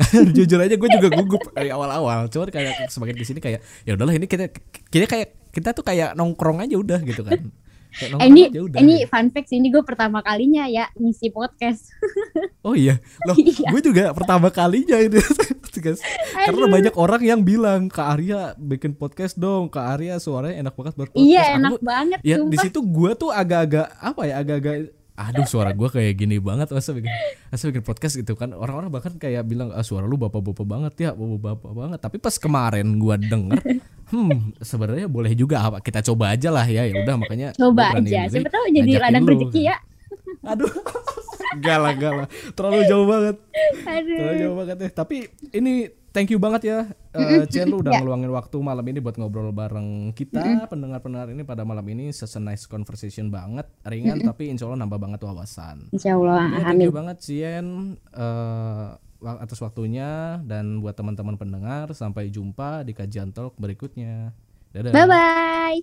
jujur aja gue juga gugup dari awal-awal cuman kayak semakin di sini kayak ya udahlah ini kita kita kayak kita tuh kayak nongkrong aja udah gitu kan ini udah, ini gitu. fun fact ini gue pertama kalinya ya ngisi podcast. Oh iya? Loh iya. gue juga pertama kalinya itu karena banyak orang yang bilang Kak Arya bikin podcast dong. Kak Arya suaranya enak banget buat podcast. Iya enak Aku, banget ya di situ gue tuh agak-agak apa ya agak-agak aduh suara gue kayak gini banget masa bikin masa bikin podcast gitu kan. Orang-orang bahkan kayak bilang ah, suara lu bapak-bapak banget ya bapak-bapak banget. Tapi pas kemarin gue denger hmm sebenarnya boleh juga apa kita coba aja lah ya. Ya udah makanya coba aja. siapa tahu jadi ladang rezeki ya. Aduh galah galah terlalu jauh banget. Aduh. terlalu jauh banget. Deh tapi ini thank you banget ya uh, Chen lu udah yeah. ngeluangin waktu malam ini buat ngobrol bareng kita pendengar-pendengar ini pada malam ini session nice conversation banget ringan tapi insya Allah nambah banget wawasan. Insya Allah ya, thank you banget Chen uh, atas waktunya dan buat teman-teman pendengar sampai jumpa di kajian talk berikutnya. Dadah. Bye bye